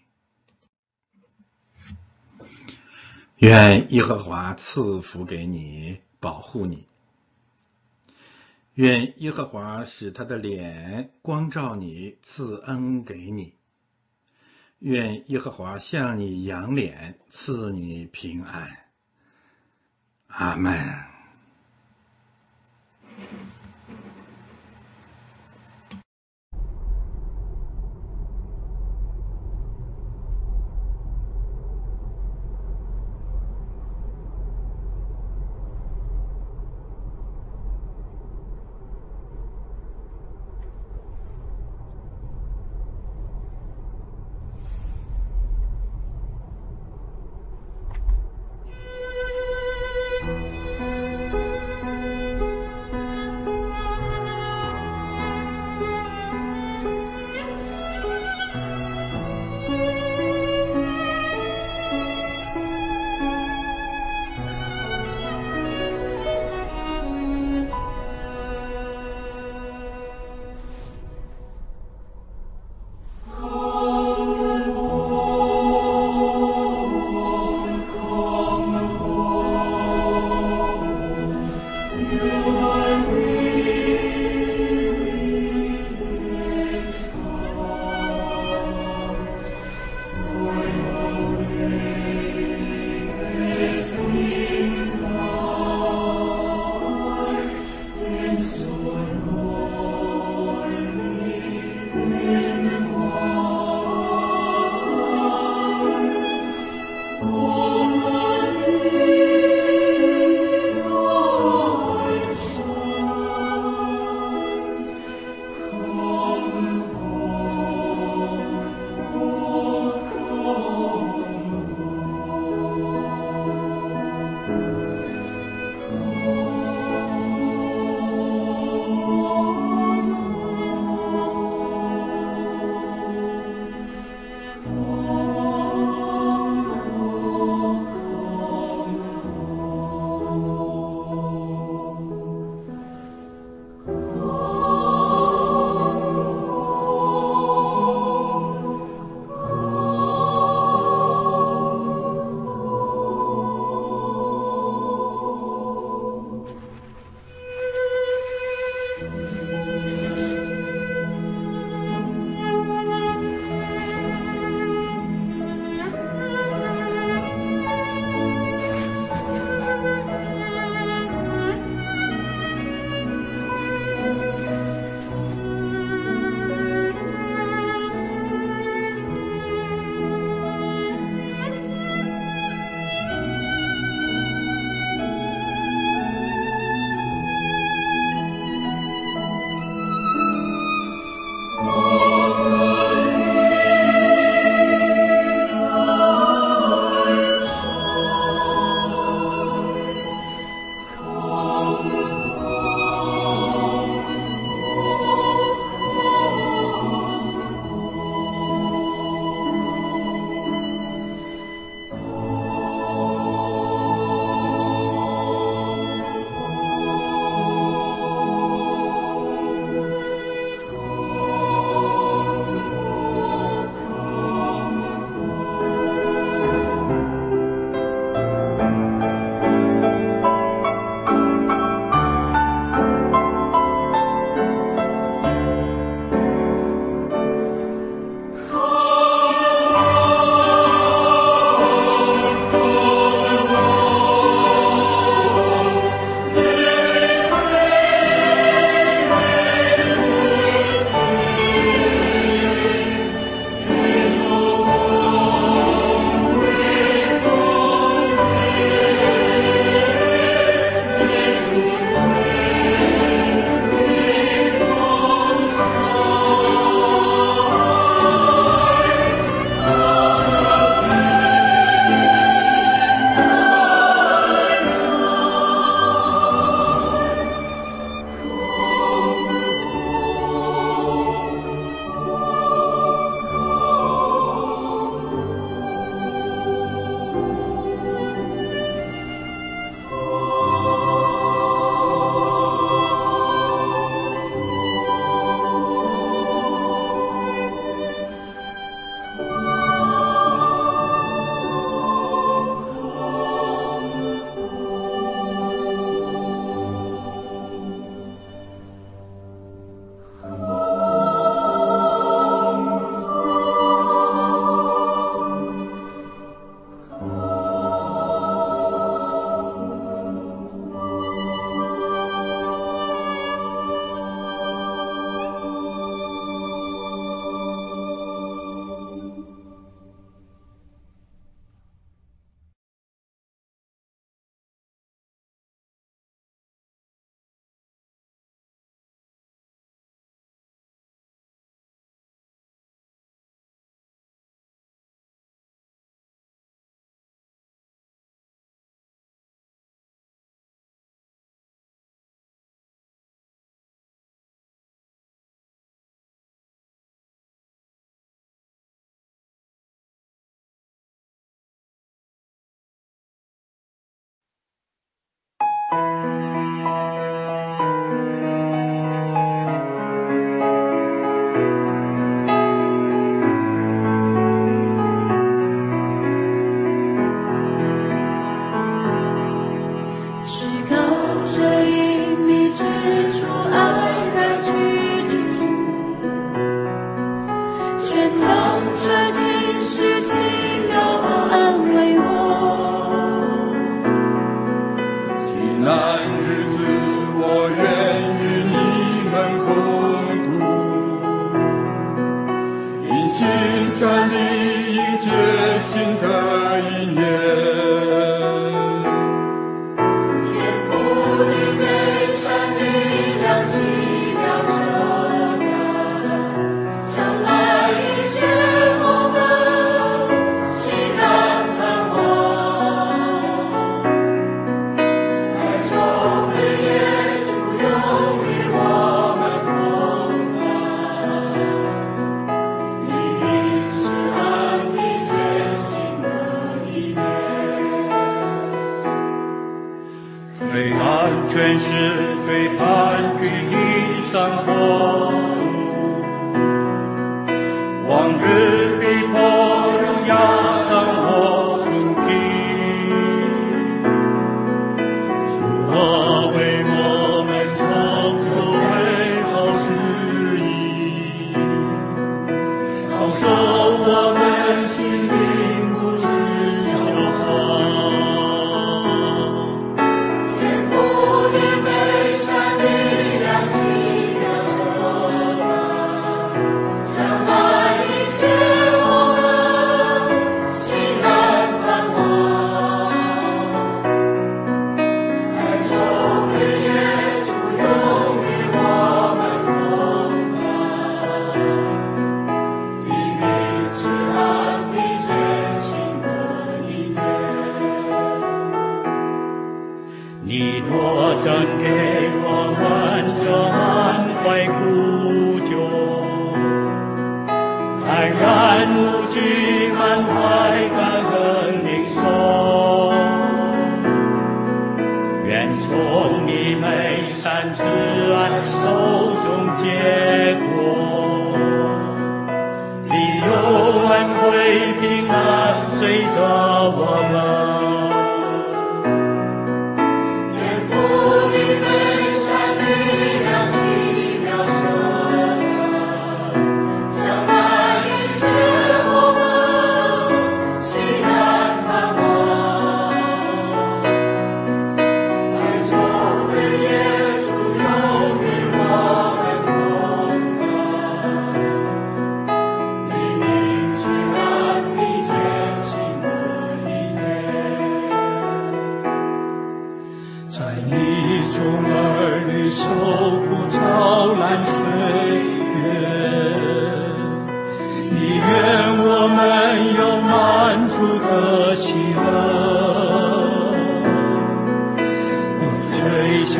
[SPEAKER 1] 愿耶和华赐福给你，保护你。愿耶和华使他的脸光照你，赐恩给你。愿耶和华向你扬脸，赐你平安。阿门。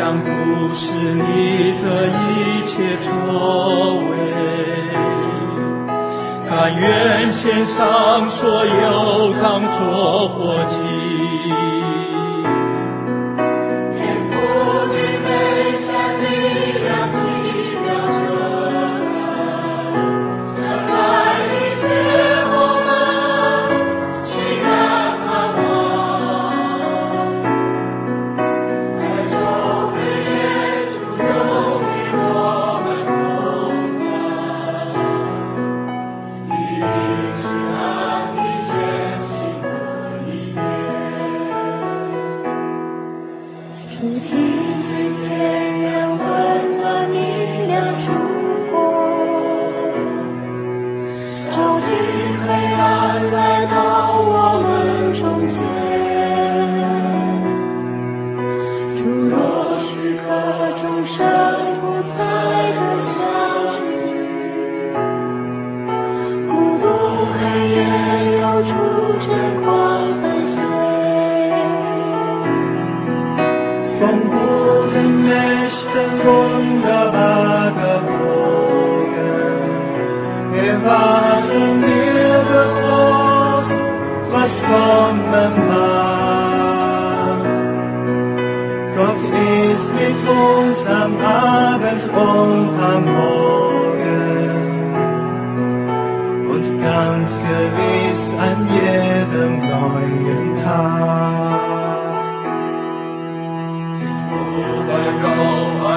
[SPEAKER 2] 将
[SPEAKER 3] 不是你的一切作为，甘愿献上所有当作
[SPEAKER 4] 火
[SPEAKER 3] 祭。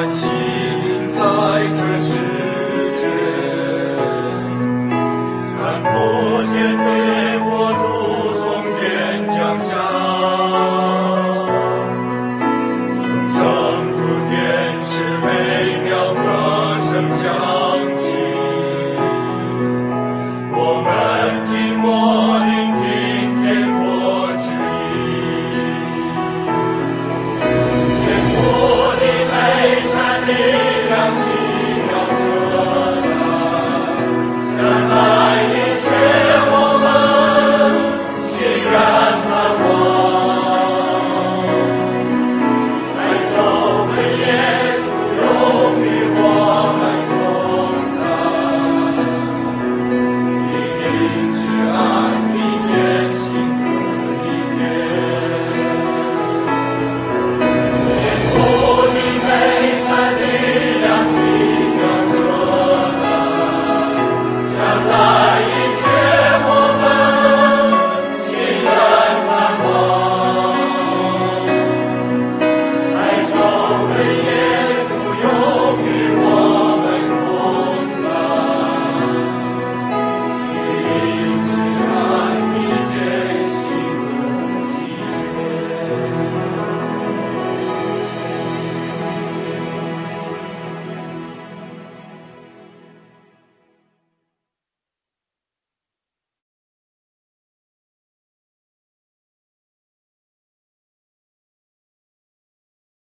[SPEAKER 3] want you.